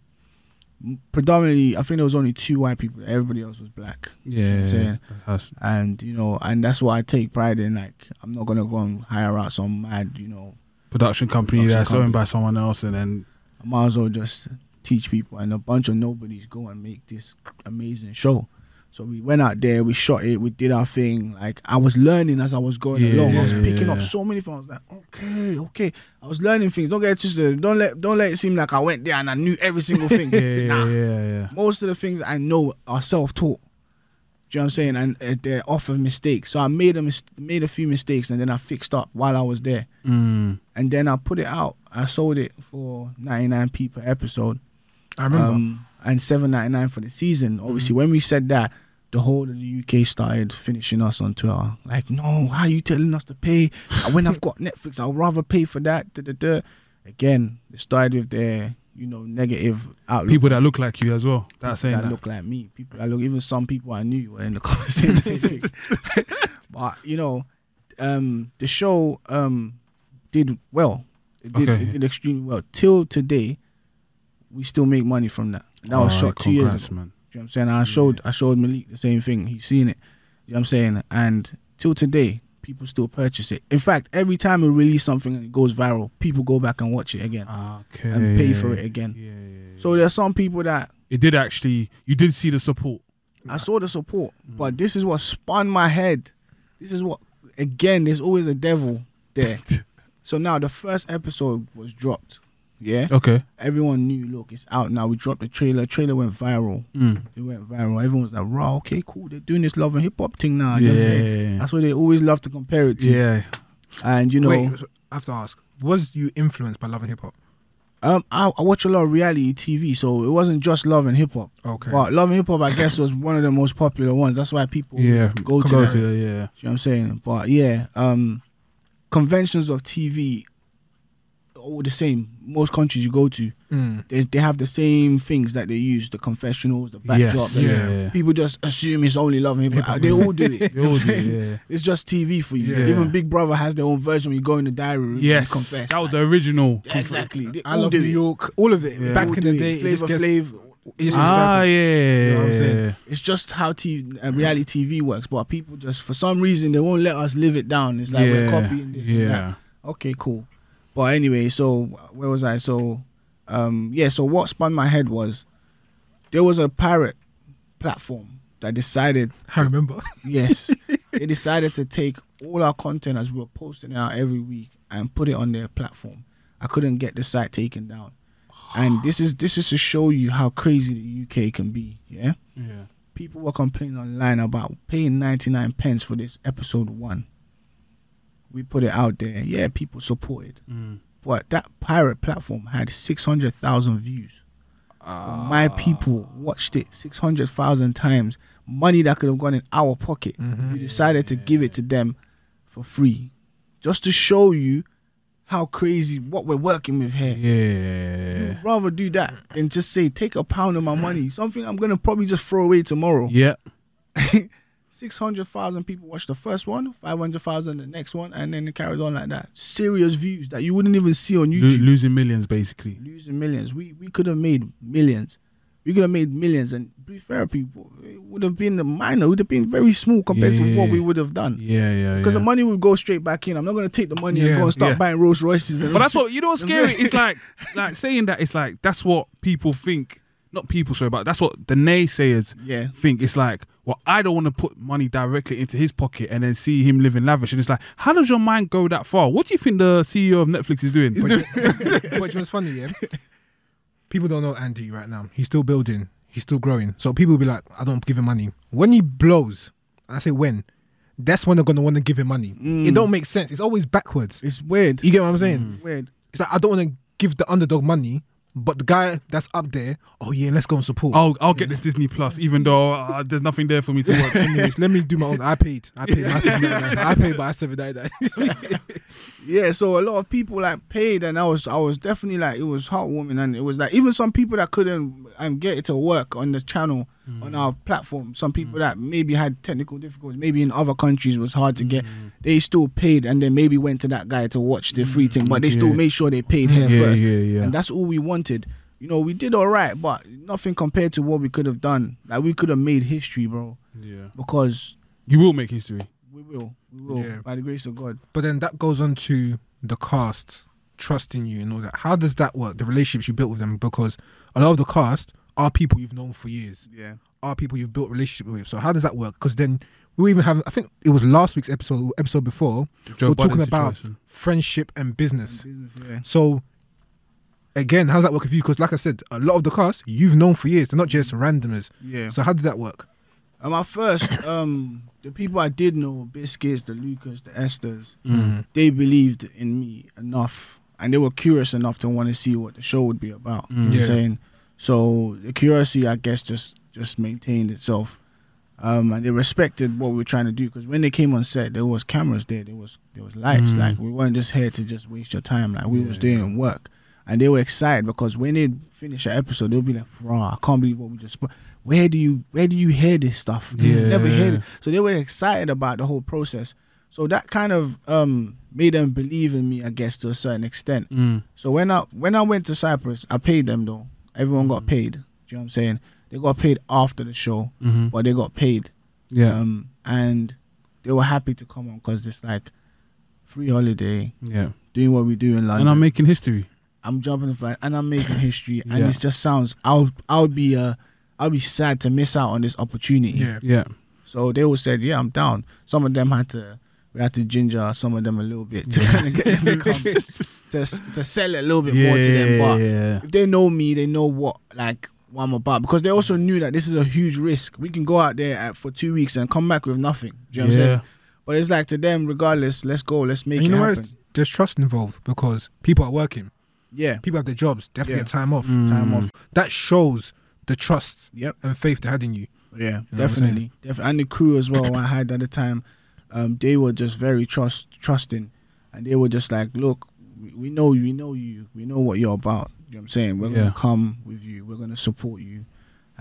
Predominantly, I think there was only two white people. Everybody else was black Yeah, I'm saying? that's- and you know, and that's what I take pride in. Like, I'm not gonna go and hire out some mad, you know, production company Production that's owned by someone else, and then I might as well just teach people, and a bunch of nobodies go and make this amazing show. So we went out there, we shot it, we did our thing. Like I was learning as I was going Yeah, along. I was yeah, picking up so many things. I was like, okay, okay. I was learning things. Don't get it twisted. Don't let don't let it seem like I went there and I knew every single thing. <laughs> yeah, yeah, Nah. yeah, yeah. most of the things I know are self-taught. Do you know what I'm saying? And uh, they're off of mistakes. So I made a mis- made a few mistakes and then I fixed up while I was there. Mm. And then I put it out. I sold it for 99p per episode. I remember. Um, and 7.99 for the season. Obviously, when we said that, the whole of the UK started finishing us on Twitter. Like, no, how are you telling us to pay? When I've got <laughs> Netflix, I'll rather pay for that. Da, da, da. Again, it started with their, you know, negative outlook. People that look like you as well. That's saying that, that. look like me. People that look, even some people I knew were in the <laughs> conversation. <laughs> but you know, um, the show um did well. It did, Okay. it did extremely well. Till today, we still make money from that. That was shot two years ago. man. Do you know what I'm saying? I showed I showed Malik the same thing. He's seen it. You know what I'm saying? And till today, people still purchase it. In fact, every time we release something and it goes viral, people go back and watch it again Okay. and pay for it again. Yeah, yeah, yeah. So there are some people that it did actually. You did see the support. I saw the support, mm. but this is what spun my head. This is what again. There's always a devil there. <laughs> so now the first episode was dropped. Yeah, Okay. everyone knew. Look, it's out now. We dropped the trailer. Trailer went viral. Mm. It went viral. Everyone was like, "Raw, okay, cool. They're doing this love and hip hop thing now." You know what I'm saying? Yeah. That's what they always love to compare it to. Yeah. And you know, Wait, so I have to ask: Was you influenced by Love and Hip Hop? um, I, I watch a lot of reality TV, so it wasn't just love and hip hop. Okay. But love and hip hop, I guess, was one of the most popular ones. That's why people Yeah. go to Go that. to the, yeah. You know what I'm saying? But yeah, um, conventions of TV all the same. Most countries you go to, Mm. they they have the same things that they use: the confessionals, the backdrops. Yes. Yeah. Yeah. People just assume it's only love and hip hop. They all do it. <laughs> They all do, yeah. It's just TV for you. Yeah. Even Big Brother has their own version. When you go in the diary room, Yes. and confess. That was the original. Yeah, exactly. They I all love do New it. York. All of it. Yeah. Back All in the day, it Flavor gets- Flav, It's ah, recycled. yeah. You know what I'm saying? It's just how TV, uh, reality TV works. But people just for some reason they won't let us live it down. It's like we're copying this. And that. Yeah. Okay, cool. But anyway, so where was I? So, um, yeah. So what spun my head was there was a pirate platform that decided, <laughs> I remember. yes, <laughs> they decided to take all our content as we were posting it out every week and put it on their platform. I couldn't get the site taken down, and this is this is to show you how crazy the UK can be. Yeah, Yeah. people were complaining online about paying 99 pence for this episode one. We put it out there. Yeah, people supported. Mm. But that pirate platform had 600,000 views. Ah. My people watched it 600,000 times. Money that could have gone in our pocket. Mhm. We decided to give it to them for free. Just to show you how crazy what we're working with here. Yeah. I'd rather do that than just say, take a pound of my money. Something I'm going to probably just throw away tomorrow. Yeah. <laughs> 600,000 people watched the first one, 500,000 the next one, and then it carried on like that. Serious views that you wouldn't even see on Lo- YouTube. losing millions, basically. losing millions. We we could have made millions. We could have made millions, and be fair, people, it would have been the minor. It would have been very small compared to what Yeah. we would have done. Yeah, yeah. Because yeah. the money would go straight back in. I'm not going to take the money and go and start yeah. buying Rolls Royces. And But that's what you know. What's <laughs> scary? It's like like saying that. It's like that's what people think. Not people, sorry, but that's what the naysayers yeah. think. It's like, well, I don't want to put money directly into his pocket and then see him living lavish. And it's like, how does your mind go that far? What do you think the CEO of Netflix is doing? But, you- <laughs> but you know what's funny, yeah? People don't know Andy right now. He's still building. He's still growing. So people will be like, I don't give him money. When he blows, I say when, that's when they're gonna want to give him money. Mm. It don't make sense. It's always backwards. It's weird. You get what I'm saying? Weird. It's like I don't want to give the underdog money, but the guy that's up there, oh yeah, let's go and support. I'll I'll get the Disney Plus, even though uh, there's nothing there for me to watch. <laughs> Anyways, let me do my own. I paid. I paid. I, said, <laughs> I paid, but I said that. <laughs> Yeah, so a lot of people like paid, and I was I was definitely like it was heartwarming, and it was like even some people that couldn't um, get it to work on the channel on mm. our platform. Some people mm. that maybe had technical difficulties, maybe in other countries was hard to get. Mm. They still paid, and then maybe went to that guy to watch the free thing, but they still made sure they paid here yeah, first, yeah, yeah. and that's all we wanted. You know, we did all right, but nothing compared to what we could have done. Like we could have made history, bro, yeah. because You will make history. we will, we will, Yeah. by the grace of God. But then that goes on to the cast trusting you and all that. How does that work? The relationships you built with them, because a lot of the cast are people you've known for years, Yeah. are people you've built relationship with. So how does that work? Because then we even have, I think it was last week's episode, episode before, Joe we're talking Budden about situation. friendship and business. Business, yeah. So again, how does that work with you? Because like I said, a lot of the cast you've known for years. They're not just randomers. Yeah. So how did that work? Um, at first, <coughs> um, the people I did know, Biscuits, the Lucas, the Esthers, Mm. they believed in me enough, and they were curious enough to want to see what the show would be about. You know what I'm saying? So the curiosity, I guess, just just maintained itself, um, and they respected what we were trying to do. Because when they came on set, there was cameras there, there was there was lights. Mm. Like we weren't just here to just waste your time. Like we Yeah, was doing yeah. work, and they were excited because when they finish an episode, they'll be like, "Raw, I can't believe what we just." sp- Where do you where do you hear this stuff? You never heard it. So they were excited about the whole process. So that kind of um, made them believe in me, I guess, to a certain extent. Mm. So when I when I went to Cyprus, I paid them though. Everyone got paid. Do you know what I'm saying? They got paid after the show, Mhm. but they got paid. Yeah. Um, and they were happy to come on because it's like free holiday, yeah. doing what we do in London. And I'm making history. I'm jumping the flight and I'm making history. And Yeah. it just sounds. I'll I'll be uh I'll be sad to miss out on this opportunity. Yeah. Yeah. So they all said, "Yeah, I'm down." Some of them had to, we had to ginger some of them a little bit to kind of <laughs> get them to, come, <laughs> to to sell it a little bit more to them. But yeah. if they know me, they know what like what I'm about because they also knew that this is a huge risk. We can go out there at, for two weeks and come back with nothing. Do you know what I'm saying? But it's like to them, regardless, let's go, let's make And you it know what? happen. There's trust involved because people are working. Yeah, People have their jobs. They have to get time off. time Mm. off. That shows the trust Yep. and faith they had in you. Yeah, You know definitely. Def- and the crew as well I had at the time, um, they were just very trust trusting, and they were just like, look, we, know you, we know you, we know what you're about. You know what I'm saying? We're Yeah. gonna come with you. We're gonna support you.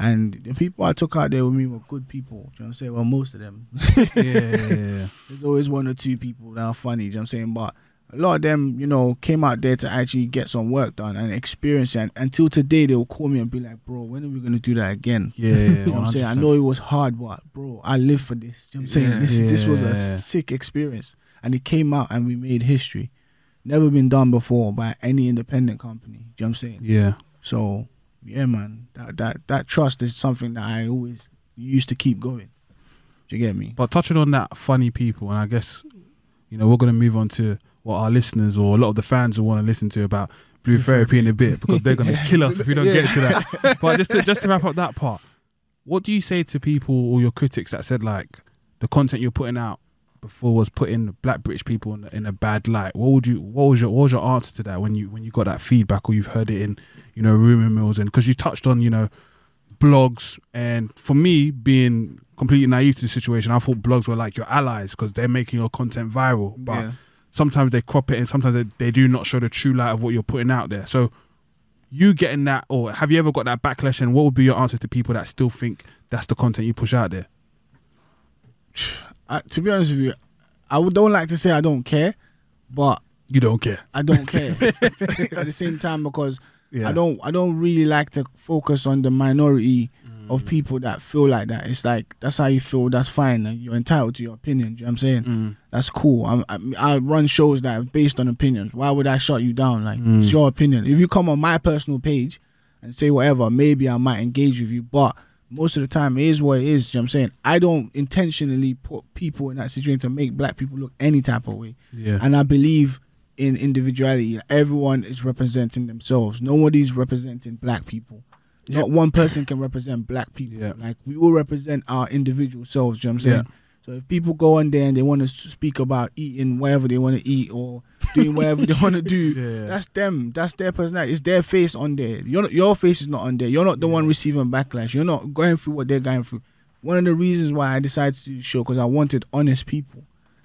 And the people I took out there with me were good people. You know what I'm saying? Well, most of them. yeah, yeah, yeah. <laughs> There's always one or two people that are funny. You know what I'm saying? But a lot of them, you know, came out there to actually get some work done and experience it. And until today, they'll call me and be like, "Bro, when are we gonna do that again?" <laughs> Yeah, yeah, You know what I'm saying? I know it was hard, but bro, I live for this. You know what I'm saying? Yeah. This this was a sick experience. And it came out and we made history. Never been done before by any independent company. Do you know what I'm saying? Yeah. So yeah, man. That that that trust is something that I always used to keep going. Do you get me? But touching on that funny people, and I guess, you know, we're going to move on to what our listeners or a lot of the fans will want to listen to about Blue Therapy in a bit because they're going <laughs> to kill us if we don't get to that. <laughs> But just to, just to wrap up that part, what do you say to people or your critics that said like the content you're putting out before was putting black British people in, in a bad light? What would you what was your what was your answer to that when you when you got that feedback or you've heard it in you know rumor mills and because you touched on you know blogs and for me being completely naive to the situation i thought blogs were like your allies because they're making your content viral but yeah. Sometimes they crop it and sometimes they, they do not show the true light of what you're putting out there. So you getting that or have you ever got that backlash and what would be your answer to people that still think that's the content you push out there? <sighs> I, to be honest with you, I would don't like to say I don't care, but you don't care. I don't <laughs> care. <laughs> At the same time because yeah. I don't I don't really like to focus on the minority of people that feel like that. It's like that's how you feel. That's fine. and You're entitled to your opinion. Do you know what I'm saying? Mm. That's cool. I'm, I, I run shows that are based on opinions. Why would I shut you down? Like Mm. it's your opinion. If you come on my personal page and say whatever, maybe I might engage with you. But most of the time, it is what it is. Do you know what I'm saying? I don't intentionally put people in that situation to make black people look any type of way. yeah And I believe in individuality. Everyone is representing themselves. Nobody's representing black people. Not one person can represent black people. Yeah. Like we all represent our individual selves. You know what I'm saying? So if people go on there and they want to speak about eating whatever they want to eat or doing whatever they want to do, <laughs> Yeah. that's them. That's their personality. It's their face on there. You're not, your face is not on there. You're not the one receiving backlash. You're not going through what they're going through. One of the reasons why I decided to do the show because I wanted honest people.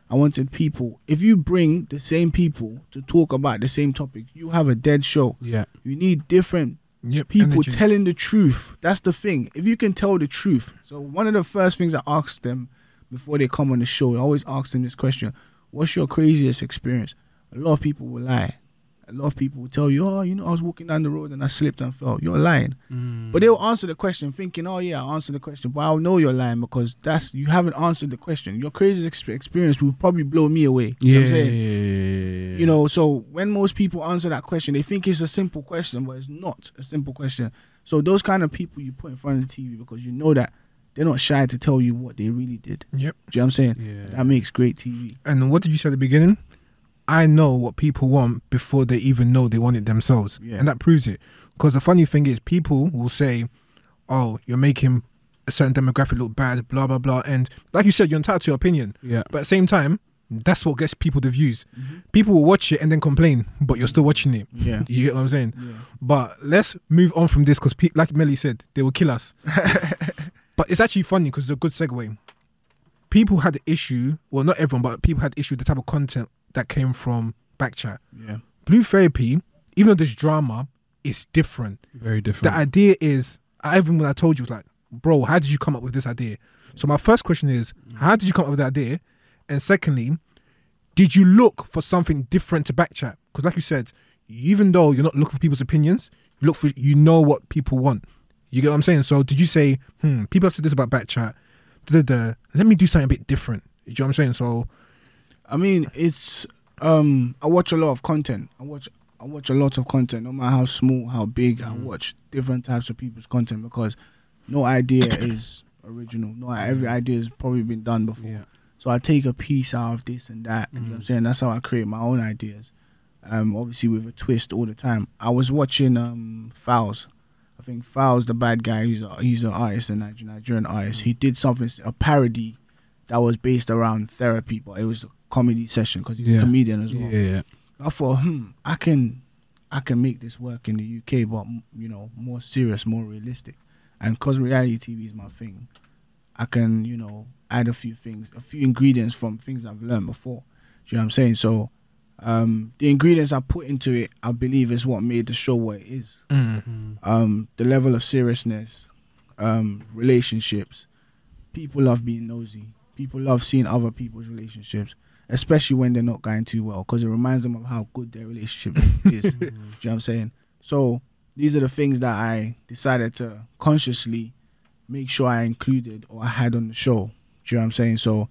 I wanted people. If you bring the same people to talk about the same topic, you have a dead show. yeah You need different Yep. people energy. telling the truth. That's the thing. If you can tell the truth. So one of the first things I ask them before they come on the show, I always ask them this question: What's your craziest experience? A lot of people will lie. A lot of people will tell you, "Oh, you know, I was walking down the road and I slipped and fell." You're lying. Mm. But they'll answer the question thinking, "Oh yeah, I answered the question," but I'll know you're lying because that's you haven't answered the question. Your craziest ex- experience will probably blow me away. You know yeah, what I'm saying? yeah, You know, so when most people answer that question, they think it's a simple question, but it's not a simple question. So those kind of people you put in front of the TV because you know that they're not shy to tell you what they really did. Yep. Do you know what I'm saying? yeah. That makes great TV. And what did you say at the beginning? I know what people want before they even know they want it themselves. Yeah. And that proves it. Because the funny thing is, people will say, oh, you're making a certain demographic look bad, blah, blah, blah. And like you said, you're entitled to your opinion. yeah But at the same time, that's what gets people the views. Mm-hmm. People will watch it and then complain, but you're still watching it. Yeah. <laughs> You get what I'm saying? Yeah. But let's move on from this because, pe- like Melly said, they will kill us. <laughs> but it's actually funny because it's a good segue. People had the issue, well, not everyone, but people had issue with the type of content that came from Backchat. Yeah. Blue Therapy, even though there's drama, it's different. very different. The idea is, I even when I told you, was like, bro, how did you come up with this idea? So my first question is, how did you come up with that idea? And secondly, did you look for something different to Backchat? Because like you said, even though you're not looking for people's opinions, you look for you know what people want. You get what I'm saying? So did you say, hmm, people have said this about Backchat, da, da, let me do something a bit different. You know what I'm saying? So I mean, it's um I watch a lot of content. I watch I watch a lot of content, no matter how small, how big. I watch different types of people's content because no idea <coughs> is original. No, every idea has probably been done before. yeah So I take a piece out of this and that. You know what I'm Mm. saying? That's how I create my own ideas. Um, obviously with a twist all the time. I was watching um Falz. I think Falz, the bad guy, he's a, he's an artist, a Niger- Nigerian artist. He did something, a parody that was based around therapy, but it was a comedy session because he's Yeah. a comedian as well. yeah yeah I thought, hmm, I can, I can make this work in the UK, but you know, more serious, more realistic. And because reality TV is my thing, I can, you know, add a few things, a few ingredients from things I've learned before. Do you know what I'm saying? So, um, the ingredients I put into it, I believe, is what made the show what it is. mm, Um, the level of seriousness, um, relationships. People love being nosy. People love seeing other people's relationships. especially when they're not going too well, because it reminds them of how good their relationship <laughs> is. Do you know what I'm saying? So these are the things that I decided to consciously make sure I included or I had on the show. Do you know what I'm saying? So,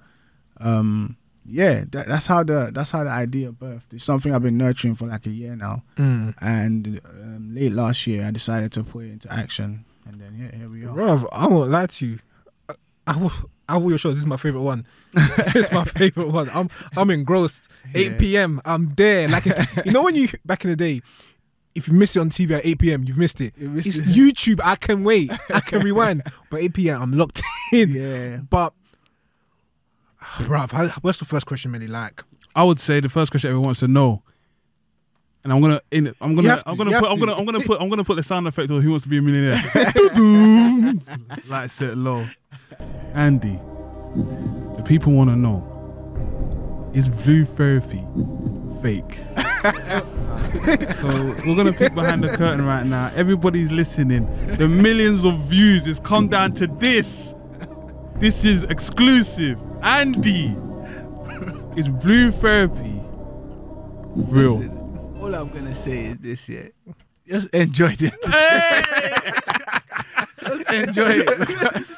um, yeah, that, that's how the that's how the idea birthed. It's something I've been nurturing for like a year now, Mm. and um, late last year I decided to put it into action, and then yeah, here we are. Bruv, I won't lie to you. I, I will. I will your shows. This is my favorite one. <laughs> it's my favorite one. I'm I'm engrossed. 8 p.m. I'm there. Like it's you know when you back in the day, if you miss it on TV at 8 p.m. You've missed it. You missed it's it. YouTube. I can wait. I can rewind. <laughs> But 8 p.m. I'm locked <laughs> in. Yeah, But, <sighs> bruv, what's the first question really like? I would say the first question everyone wants to know, and I'm gonna in I'm gonna to, I'm gonna put I'm gonna. I'm gonna put I'm gonna put the sound effect of Who Wants to Be a Millionaire. <laughs> <laughs> Like set low. Andy, the people want to know: Is blue therapy fake? <laughs> so we're gonna peek behind the curtain right now. Everybody's listening. The millions of views has come down to this. This is exclusive. Andy, <laughs> is blue therapy real? Listen, all I'm gonna say is this: yeah, just enjoy it. <laughs> <laughs> just enjoy it.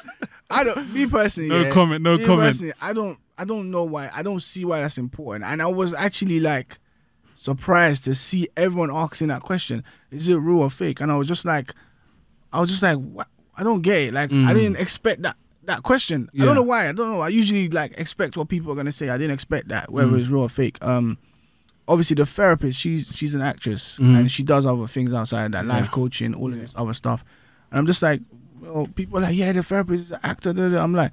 I don't. Me personally, No yeah, comment, no me comment. I don't. I don't know why. I don't see why that's important. And I was actually like surprised to see everyone asking that question: Is it real or fake? And I was just like, I was just like, what? I don't get it. Like, I Mm. didn't expect that. That question. I don't know why. I don't know. I usually like expect what people are gonna say. I didn't expect that, whether Mm. it's real or fake. Um, obviously the therapist, she's she's an actress Mhm. and she does other things outside that, life Yeah. coaching, all of this other stuff. And I'm just like, well, people are like, yeah, the therapist is an actor. I'm like,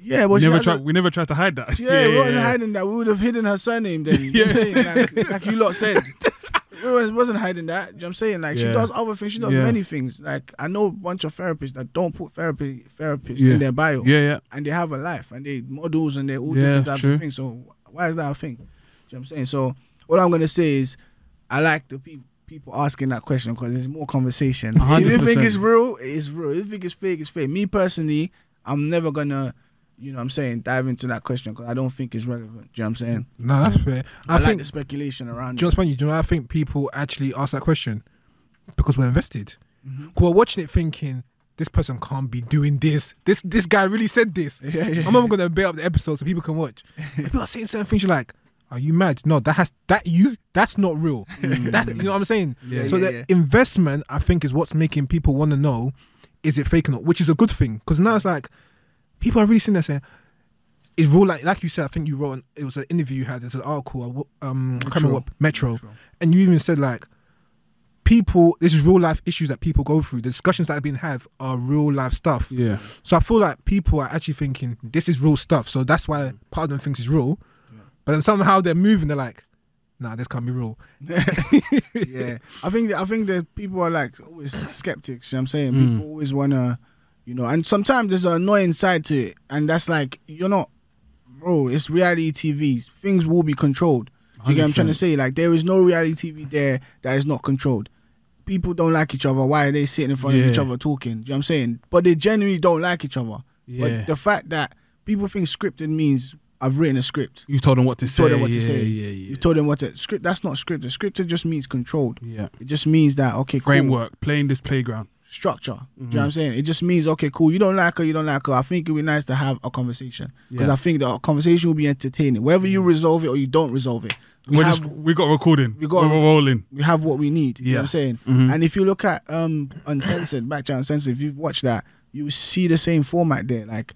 yeah, well, we never tried. a- We never tried to hide that. yeah, <laughs> we wasn't hiding that. We would have hidden her surname then. <laughs> You know what I'm saying? Like, like you lot said. <laughs> Was- wasn't hiding that. You know what I'm saying? Like she does other things. She does Yeah. many things. Like I know a bunch of therapists that don't put therapy therapists Yeah. in their bio Yeah, yeah. and they have a life and they models and they're all Yeah, different types true. of things. So why is that a thing? You know what I'm saying? So what I'm gonna say is I like the people people asking that question because it's more conversation. A hundred If you think it's real, it's real. If you think it's fake, it's fake. Me personally, I'm never gonna, you know, what I'm saying, dive into that question because I don't think it's relevant. Do you know what I'm saying? No, that's fair. I, I, like think. the speculation around Do you know what's funny? Do you know I think people actually ask that question? Because we're invested. Mhm. We're watching it thinking, this person can't be doing this. This this guy really said this. <laughs> Yeah, yeah. I'm not gonna bait up the episode so people can watch. <laughs> People are saying certain things. You're like, are you mad? No, that has that you. That's not real. <laughs> that you know what I'm saying. Yeah. so Yeah, the yeah. investment, I think, is what's making people want to know, is it fake or not? Which is a good thing because now it's like people are really sitting there saying. It's real, like like you said. I think you wrote. An, it was an interview you had. It's an article. Um, I can't remember what Metro and you even said like people this is real life issues that people go through the discussions that have been had are real life stuff Yeah. so i feel like people are actually thinking this is real stuff so that's why part of them thinks it's real Yeah. but then somehow they're moving they're like nah this can't be real <laughs> yeah, I think I think that people are like always skeptics. You know what I'm saying Mm. people always wanna, you know, and sometimes there's an annoying side to it, and that's like you're not, bro. It's reality TV. Things will be controlled. Do you get what I'm trying to say? Like there is no reality TV there that is not controlled. People don't like each other. Why are they sitting in front of each other talking? Do you know what I'm saying? But they genuinely don't like each other. Yeah. But the fact that people think scripted means I've written a script. You've told them what to You say. told them what to yeah, say. Yeah, yeah. You told them what to script. That's not scripted. Scripted just means controlled. yeah. It just means that okay, cool. Framework. Playing this playground. Structure. Do you know what I'm saying? It just means okay, cool. You don't like her, you don't like her. I think it'd be nice to have a conversation because Yeah. I think the conversation will be entertaining. Whether you resolve it or you don't resolve it, we We're have just we got recording. we got- We're rolling. we have what we need. You know what Yeah. I'm saying? Mhm. And if you look at um Uncensored, back to Uncensored, if you've watched that, you see the same format there. Like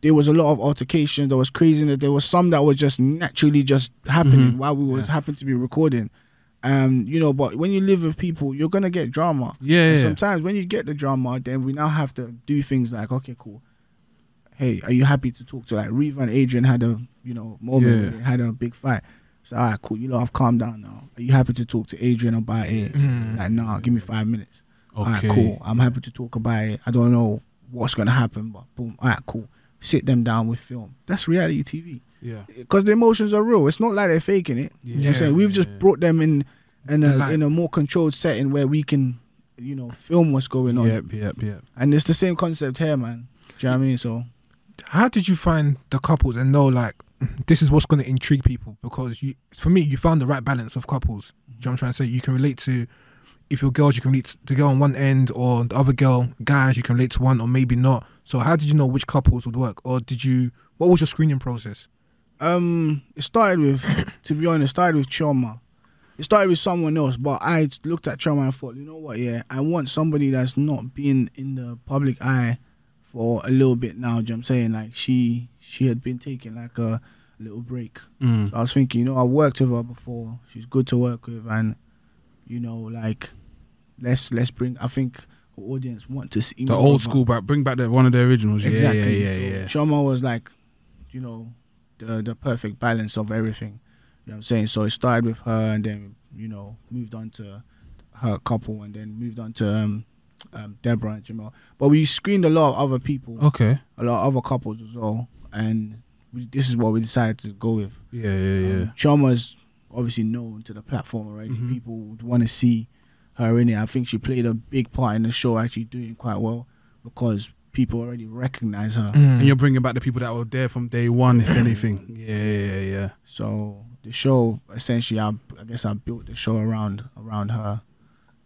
there was a lot of altercations, there was craziness, there was some that was just naturally just happening Mhm. while we was Yeah. happened to be recording. Um, you know, but when you live with people, you're gonna get drama. Yeah. And yeah. sometimes when you get the drama, then we now have to do things like, okay, cool. Hey, are you happy to talk to like Reva and Adrian had a you know moment, Yeah. had a big fight. So all right, cool. You know, I've calmed down now. Are you happy to talk to Adrian about it? Mm. Like, nah, give me five minutes. All Okay. right, cool. I'm happy to talk about it. I don't know what's gonna happen, but boom. All right, cool. Sit them down with film. That's reality TV Yeah. because the emotions are real. It's not like they're faking it. You know what I'm saying? We've just Yeah. brought them in in a Like- in a more controlled setting where we can, you know, film what's going on. Yep. Yep. Yep. And it's the same concept here, man. Do you know what I mean? So how did you find the couples and know like this is what's going to intrigue people because you, for me, you found the right balance of couples. Do you know what I'm trying to say? You can relate to, if you're girls, you can relate to the girl on one end, or the other girl, guys, you can relate to one, or maybe not. So, how did you know which couples would work, or did you? What was your screening process? Um, it started with, <coughs> to be honest, it started with Chioma. It started with someone else, but I looked at Chioma and thought, you know what? Yeah, I want somebody that's not been in the public eye for a little bit now. Do you know what I'm saying? Like she, she had been taking like a little break. Mm. So I was thinking, you know, I worked with her before. She's good to work with, and you know, like let's let's bring. I think the audience want to see The old of school, but bring back the one of the originals. Exactly. Yeah, yeah, yeah, yeah. So Chioma was like, you know, the the perfect balance of everything. You know what I'm saying? So it started with her and then, you know, moved on to her couple and then moved on to um, um Deborah and Jamal. But we screened a lot of other people, Okay. a lot of other couples as well. And we, this is what we decided to go with. Yeah, yeah, yeah. Um, obviously known to the platform already. Mhm. People would want to see her in it. I think she played a big part in the show, actually doing quite well because people already recognize her. And you're bringing back the people that were there from day one, if anything. Yeah, yeah, yeah. So the show, essentially, I, I guess I built the show around around her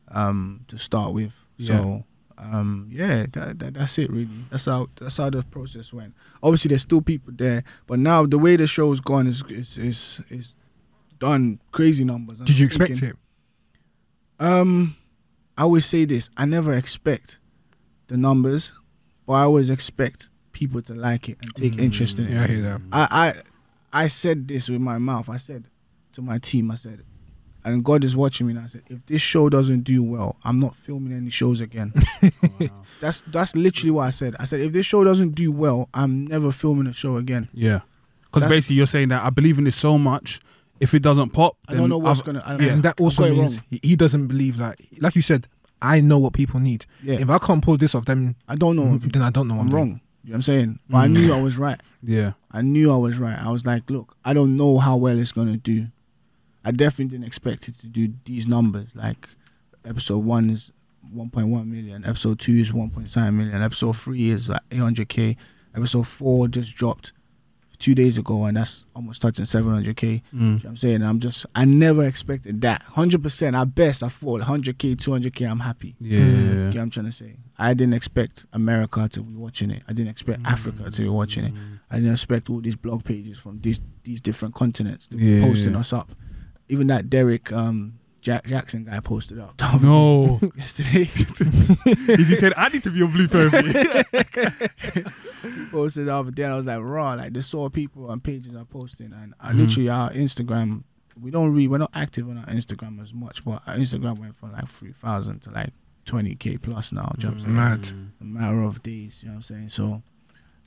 um, to start with. So um, yeah, that, that, that's it really. That's how that's how the process went. Obviously, there's still people there, but now the way the show's gone is is is, is done crazy numbers. And Did you I'm expect it? Um, I always say this: I never expect the numbers, but I always expect people to like it and take interest in mm. it. Yeah, I hear that. I, I I said this with my mouth. I said to my team, I said, and God is watching me. And I said, if this show doesn't do well, I'm not filming any shows again. <laughs> that's that's literally what I said. I said, if this show doesn't do well, I'm never filming a show again. Yeah. Because That's- basically you're saying that I believe in this so much. If it doesn't pop, I don't know what's I've- gonna. I, Yeah, and that also means wrong. he, he doesn't believe like like you said. I know what people need. Yeah, If I can't pull this off, then I don't know. then I don't know. what I'm wrong. You know what I'm saying? But I Mm. knew I was right. Yeah. I knew I was right. I was like, look, I don't know how well it's gonna do. I definitely didn't expect it to do these numbers. Like episode one is 1.1 million, episode two is 1.7 million, episode three is like 800k, episode four just dropped two days ago, and that's almost touching 700k. You know Mm. what I'm saying? I'm just, I never expected that. 100%, at best, I thought 100k, 200k, I'm happy. Yeah. Mm. You know what I'm trying to say? I didn't expect America to be watching it. I didn't expect Africa to be watching it. I didn't expect all these blog pages from these these different continents to be Yeah, posting yeah. us up. Even that Derek um, Jack Jackson guy posted up <laughs> No. yesterday. <laughs> Is he said I need to be on Blue Therapy? <laughs> posted up, but then I was like, raw. Like, there's so people on pages are posting, and I Mhm. literally our Instagram. We don't really, we're not active on our Instagram as much, but our Instagram went from like three thousand to like twenty k plus now. Do you know what I'm saying? Mad. a matter of days. You know what I'm saying? So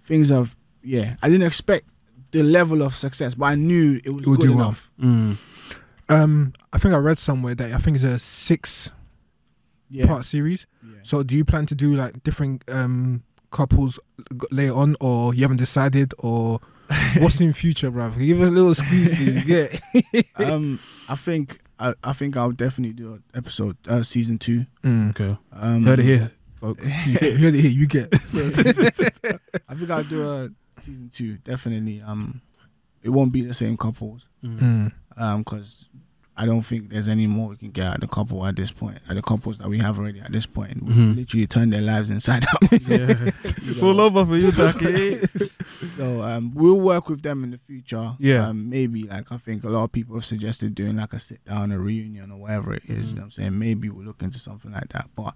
things have, yeah. I didn't expect the level of success, but I knew it was It would good do well. enough. Mm. Um, I think I read somewhere that I think it's a six Yeah. part series. yeah. So do you plan to do like different um couples later on, or you haven't decided, or <laughs> what's in future, bruv? Give us a little squeeze. Yeah. <laughs> um, I think I, I think I'll definitely do an episode uh, season two. Mm. Okay. Um, Heard it here, folks. <laughs> You heard it here. You get. I think I'll do a season two definitely. Um, it won't be the same couples. Mm. Mm. Um, because I don't think there's any more we can get at the couple at this point. At the couples that we have already at this point, we Mhm. literally turned their lives inside out. <laughs> Yeah. <laughs> <laughs> it's all over for you, Jackie. So um, we'll work with them in the future. Yeah. Um, maybe like I think a lot of people have suggested doing like a sit down, a reunion, or whatever it is, Mhm. You know what I'm saying maybe we'll look into something like that. But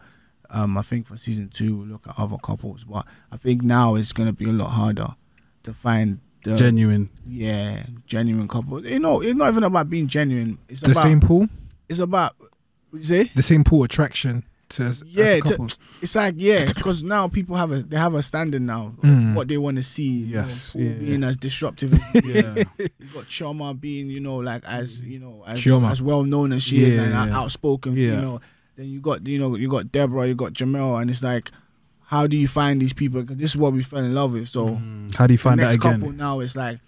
um, I think for season two we'll look at other couples. But I think now it's gonna be a lot harder to find the Genuine. yeah genuine couple. You know, it's not even about being genuine. It's The about same pool. it's about what you say. The same pool attraction to as, Yeah, as to-. It's like yeah, because now people have a they have a standard now Mm. what they want to see. you know, Yes, yeah. being as disruptive. as <laughs> Yeah. <laughs> You got Chioma being, you know, like as you know, as, Chioma. as well known as she is and yeah. outspoken. You Yeah. know, then you got you know you got Deborah, you got Jamel, and it's like, how do you find these people? Because this is what we fell in love with. So Mm. How do you the find that next again? couple now it's like,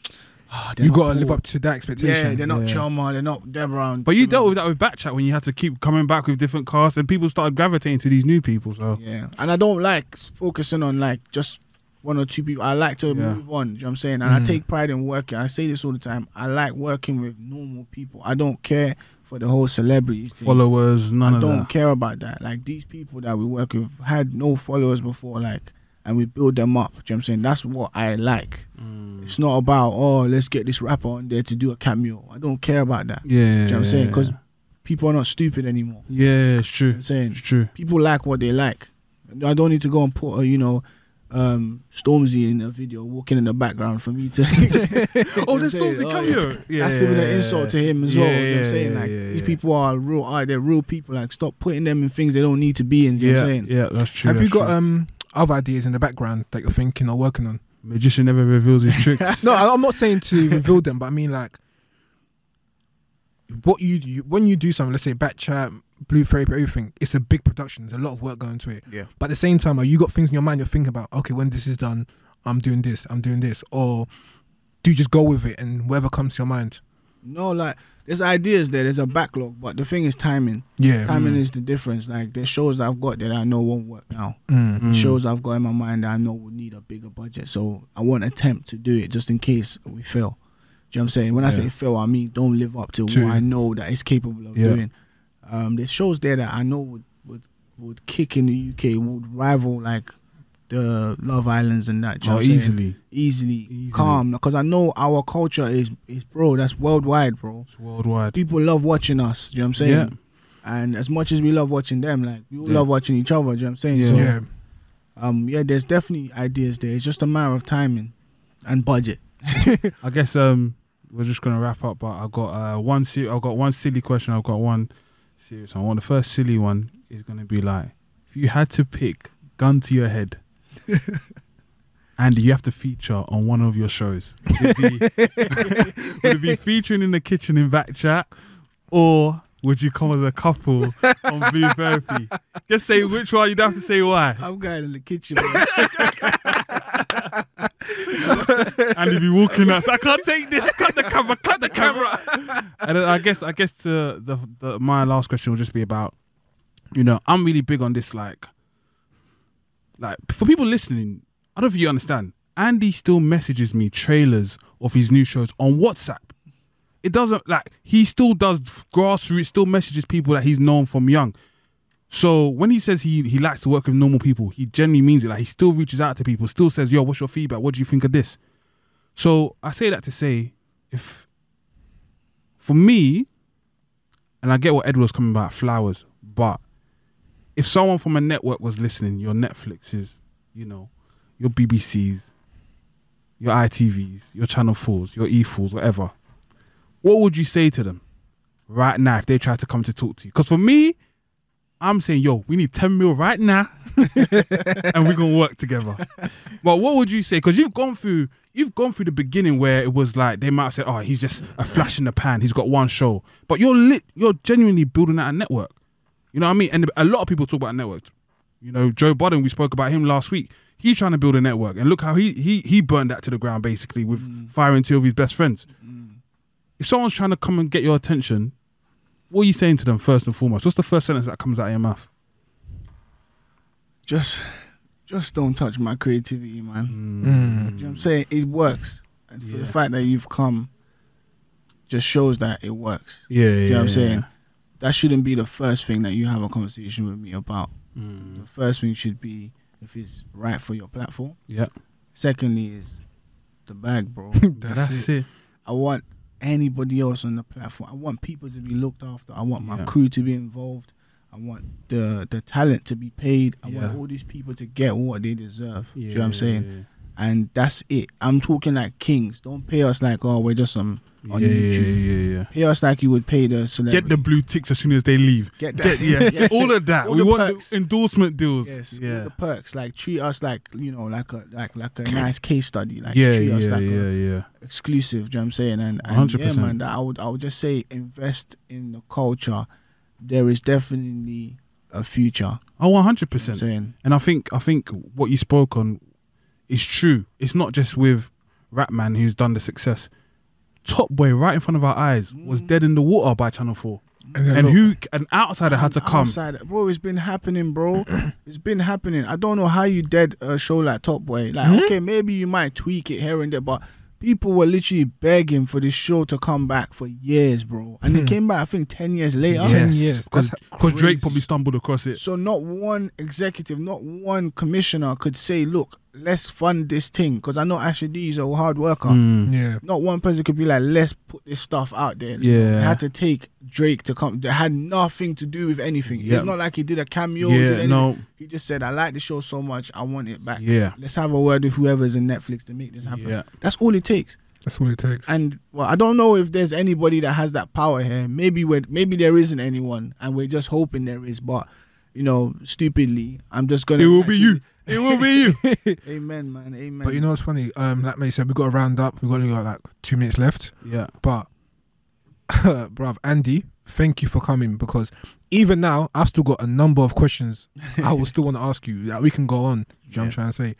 they're You got to live up to that expectation. Yeah, they're not Yeah. Chioma, they're not Deborah. And But you dealt with that with Backchat when you had to keep coming back with different casts and people started gravitating to these new people. So Yeah, and I don't like focusing on like just one or two people. I like to Yeah. move on. You know what I'm saying? And I Mhm. take pride in working. I say this all the time. I like working with normal people. I don't care for the whole celebrities thing. Followers, none I don't that. care about that. Like these people that we work with had no followers before, like, and we build them up. Do you know what I'm saying? That's what I like. Mm. It's not about oh, let's get this rapper on there to do a cameo. I don't care about that. Yeah, Do you know what I'm saying? Because people are not stupid anymore. yeah, it's You know true. I'm saying It's true. people like what they like. I don't need to go and put a, you know, um, Stormzy in a video walking in the background for me to. <laughs> <laughs> Oh, I'm there's saying, Stormzy oh, cameo. Yeah, That's even an insult to him as well. You know what I'm saying? yeah, Like yeah, these yeah. people are real. Are they're real people? Like stop putting them in things they don't need to be in. You know Yeah, what I'm saying? yeah, that's true. Have you got true. um other ideas in the background that you're thinking or working on? magician never reveals his tricks? <laughs> No, I- I'm not saying to reveal them, but I mean like what you, do when you do something. Let's say back chat, blue therapy, everything. It's a big production. There's a lot of work going into it. Yeah. But at the same time, are you got things in your mind you're thinking about? Okay, when this is done, I'm doing this. I'm doing this, or do you just go with it and whatever comes to your mind? No, like there's ideas there. There's a backlog, but the thing is timing. Yeah. Timing Mm. is the difference. Like there's shows that I've got that I know won't work now. Mm. Mm. shows I've got in my mind that I know would need a bigger budget. So I won't attempt to do it just in case we fail. Do you know what I'm saying? When I say fail, I mean don't live up to To- what I know that it's capable of Yeah. doing. Um, there's shows there that I know would, would would kick in the UK, would rival like the Love Islands and that. Oh, what I'm saying? easily. easily, Easily. calm. Because I know our culture is is bro. That's worldwide, bro. It's worldwide. People love watching us. Do you know what I'm saying? Yeah. And as much as we love watching them, like we all Yeah. love watching each other. Do you know what I'm saying? Yeah. So yeah. um, yeah, there's definitely ideas there. It's just a matter of timing and budget. <laughs> I guess um we're just gonna wrap up, but I've got uh one I've got one silly question, I've got one serious one. One the first silly one is gonna be like if you had to pick gun to your head <laughs> and you have to feature on one of your shows, would it be, <laughs> would it be featuring in the kitchen in back chat or would you come as a couple on Blue Therapy? Just say which one, you don't have to say why. I'm going in the kitchen. <laughs> <laughs> and he'd be walking. So I can't take this. Cut the camera. Cut the camera. <laughs> and then I guess I guess the, the the my last question will just be about, you know, I'm really big on this. Like, like for people listening, I don't know if you understand. Andy still messages me trailers of his new shows on WhatsApp. It doesn't like he still does grassroots. Still messages people that he's known from young. So when he says he he likes to work with normal people, he genuinely means it. Like he still reaches out to people, still says, "Yo, what's your feedback? What do you think of this?" So I say that to say, if for me, and I get what Ed was coming about flowers, but if someone from a network was listening, your Netflixes, you know, your BBCs, your ITVs, your Channel Fours, your E4s, whatever, what would you say to them right now if they try to come to talk to you? Because for me, I'm saying, yo, we need 10 mil right now <laughs> and we're gonna work together. But what would you say? Because you've gone through you've gone through the beginning where it was like they might have said, Oh, he's just a flash in the pan, he's got one show. But you're lit you're genuinely building out a network. You know what I mean? And a lot of people talk about networks. You know, Joe Budden, we spoke about him last week. He's trying to build a network. And look how he he he burned that to the ground basically with mm. firing two of his best friends. Mm. If someone's trying to come and get your attention, what are you saying to them first and foremost? What's the first sentence that comes out of your mouth? just, just don't touch my creativity, man. Mm. You know what I'm saying? It works. And for Yeah. the fact that you've come, just shows that it works. Yeah, yeah. You know what I'm yeah, saying? That shouldn't be the first thing that you have a conversation with me about. Mm. The first thing should be if it's right for your platform. Yeah. Secondly is the bag, bro. <laughs> That's, That's, it. it. I want anybody else on the platform. I want people to be looked after. I want my Yeah. crew to be involved. I want the the talent to be paid. I Yeah. want all these people to get what they deserve. Do you know what I'm saying? And that's it. I'm talking like kings. Don't pay us like oh we're just some on yeah, YouTube. Yeah, yeah, yeah. Pay us like you would pay the celebrity. Get the blue ticks as soon as they leave. get Get, that. yeah, <laughs> Yes. all of that. All we want perks. the endorsement deals. Yes, all yeah. the perks. Like treat us like you know, like a like like a nice case study. Like yeah, treat yeah, us like yeah, a yeah. exclusive. Do you know what I'm saying? And, and yeah, 100%. man, I would I would just say invest in the culture. There is definitely a future. Oh, 100 You know what I'm percent. And I think I think what you spoke on is true. It's not just with Rapman who's done the success. Top Boy right in front of our eyes was Mm. dead in the water by Channel Four. And, then And look, who an outsider had to come. Outside, bro, it's been happening, bro. <clears throat> it's been happening. I don't know how you dead a show like Top Boy. Like, Mhm. okay, maybe you might tweak it here and there, but people were literally begging for this show to come back for years, bro. And Hmm. it came back, I think, ten years later. Ten years. Because Drake probably stumbled across it. So not one executive, not one commissioner could say, "Look, let's fund this thing," because I know Asher D is a hard worker. Mm. yeah. Not one person could be like, "Let's put this stuff out there." Yeah. It had to take Drake to come. That had nothing to do with anything. Yeah. It's not like he did a cameo. Yeah, did no. He just said, "I like the show so much, I want it back." Yeah. Let's have a word with whoever's in Netflix to make this happen. Yeah. That's all it takes. That's all it takes. And well, I don't know if there's anybody that has that power here. Maybe we maybe there isn't anyone, and we're just hoping there is. But you know, stupidly, I'm just gonna. It will be you. It will be you. <laughs> Amen, man. Amen. But you know what's funny? Um, like May said, we got to round up. We got only got like two minutes left. yeah. But, <laughs> bruv, Andy, thank you for coming because even now I've still got a number of questions I will still want to ask you that we can go on. Do you know what I'm trying to say?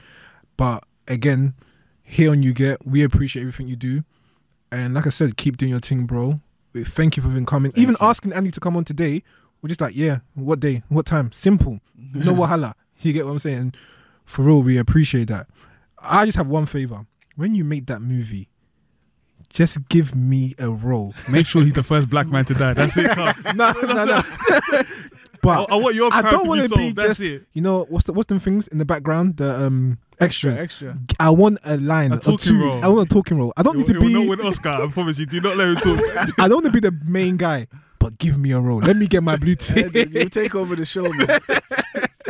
But again, here on you get, we appreciate everything you do, and like I said, keep doing your thing, bro. We Thank you for even coming. even you. asking Andy to come on today, we're just like, yeah, what day, what time? Simple, no wahala. You get what I'm saying? For real, we appreciate that. I just have one favor. When you make that movie, just give me a role. Make sure he's the first black man to die. That's it. Carl. <laughs> no, no, no. <laughs> I, But I want your I don't want to be solved. Just it. you know what's the what's them things in the background the um extras. extra. I want a line A or talking two. role. I want a talking role. I don't need to He will be. not win Oscar. I promise you. Do not let him talk. <laughs> I don't want to be the main guy, but give me a role. Let me get my blue Yeah, tick. you take over the show, man.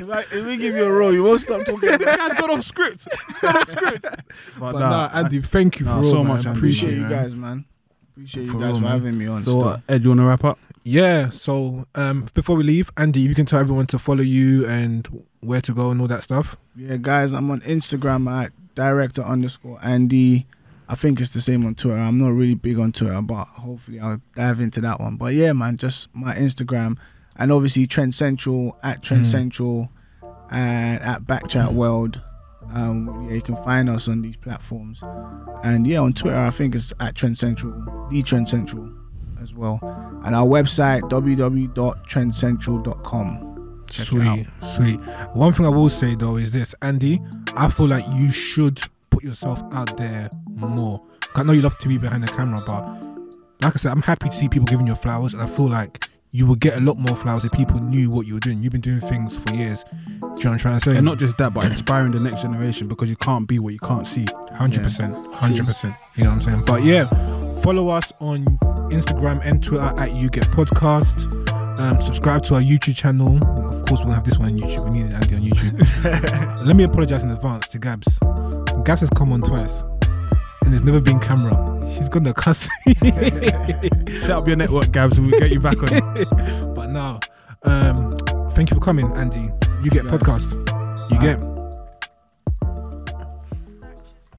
If, I, if we give you a role, you won't stop talking. this guy's got off script. He's got off script. But, But nah, nah, Andy, thank you nah, for real, so man. much, Andy, Appreciate man. you guys, man. Appreciate For you guys real, for man. having me on. So, still. what, Ed, you want to wrap up? Yeah. So um, before we leave, Andy, if you can tell everyone to follow you and where to go and all that stuff. Yeah, guys, I'm on Instagram at director underscore Andy. I think it's the same on Twitter. I'm not really big on Twitter, but hopefully I'll dive into that one. But yeah, man, just my Instagram and obviously Trend Central at Trend Mm. Central and at Backchat World. Um, yeah, you can find us on these platforms. And yeah, on Twitter, I think it's at Trend Central, the Trend Central as well. And our website, www.trendcentral.com. Check sweet, sweet. One thing I will say though is this, Andy. I feel like you should put yourself out there more. I know you love to be behind the camera, but like I said, I'm happy to see people giving you flowers, and I feel like you would get a lot more flowers if people knew what you were doing. You've been doing things for years. Do you know what I'm trying to say? And not just that, but inspiring the next generation because you can't be what you can't see. Hundred percent, hundred percent. You know what I'm saying? But yeah, follow us on Instagram and Twitter at You Get Podcast. Um, subscribe to our YouTube channel. Of course, we'll have this one on YouTube. We need Andy on YouTube. <laughs> Let me apologize in advance to Gabs. Gabs has come on twice, and there's never been camera. She's gonna cuss. <laughs> Set up your network, Gabs, and we'll get you back on it. <laughs> but now, um, thank you for coming, Andy. You get Yeah. podcast. You get.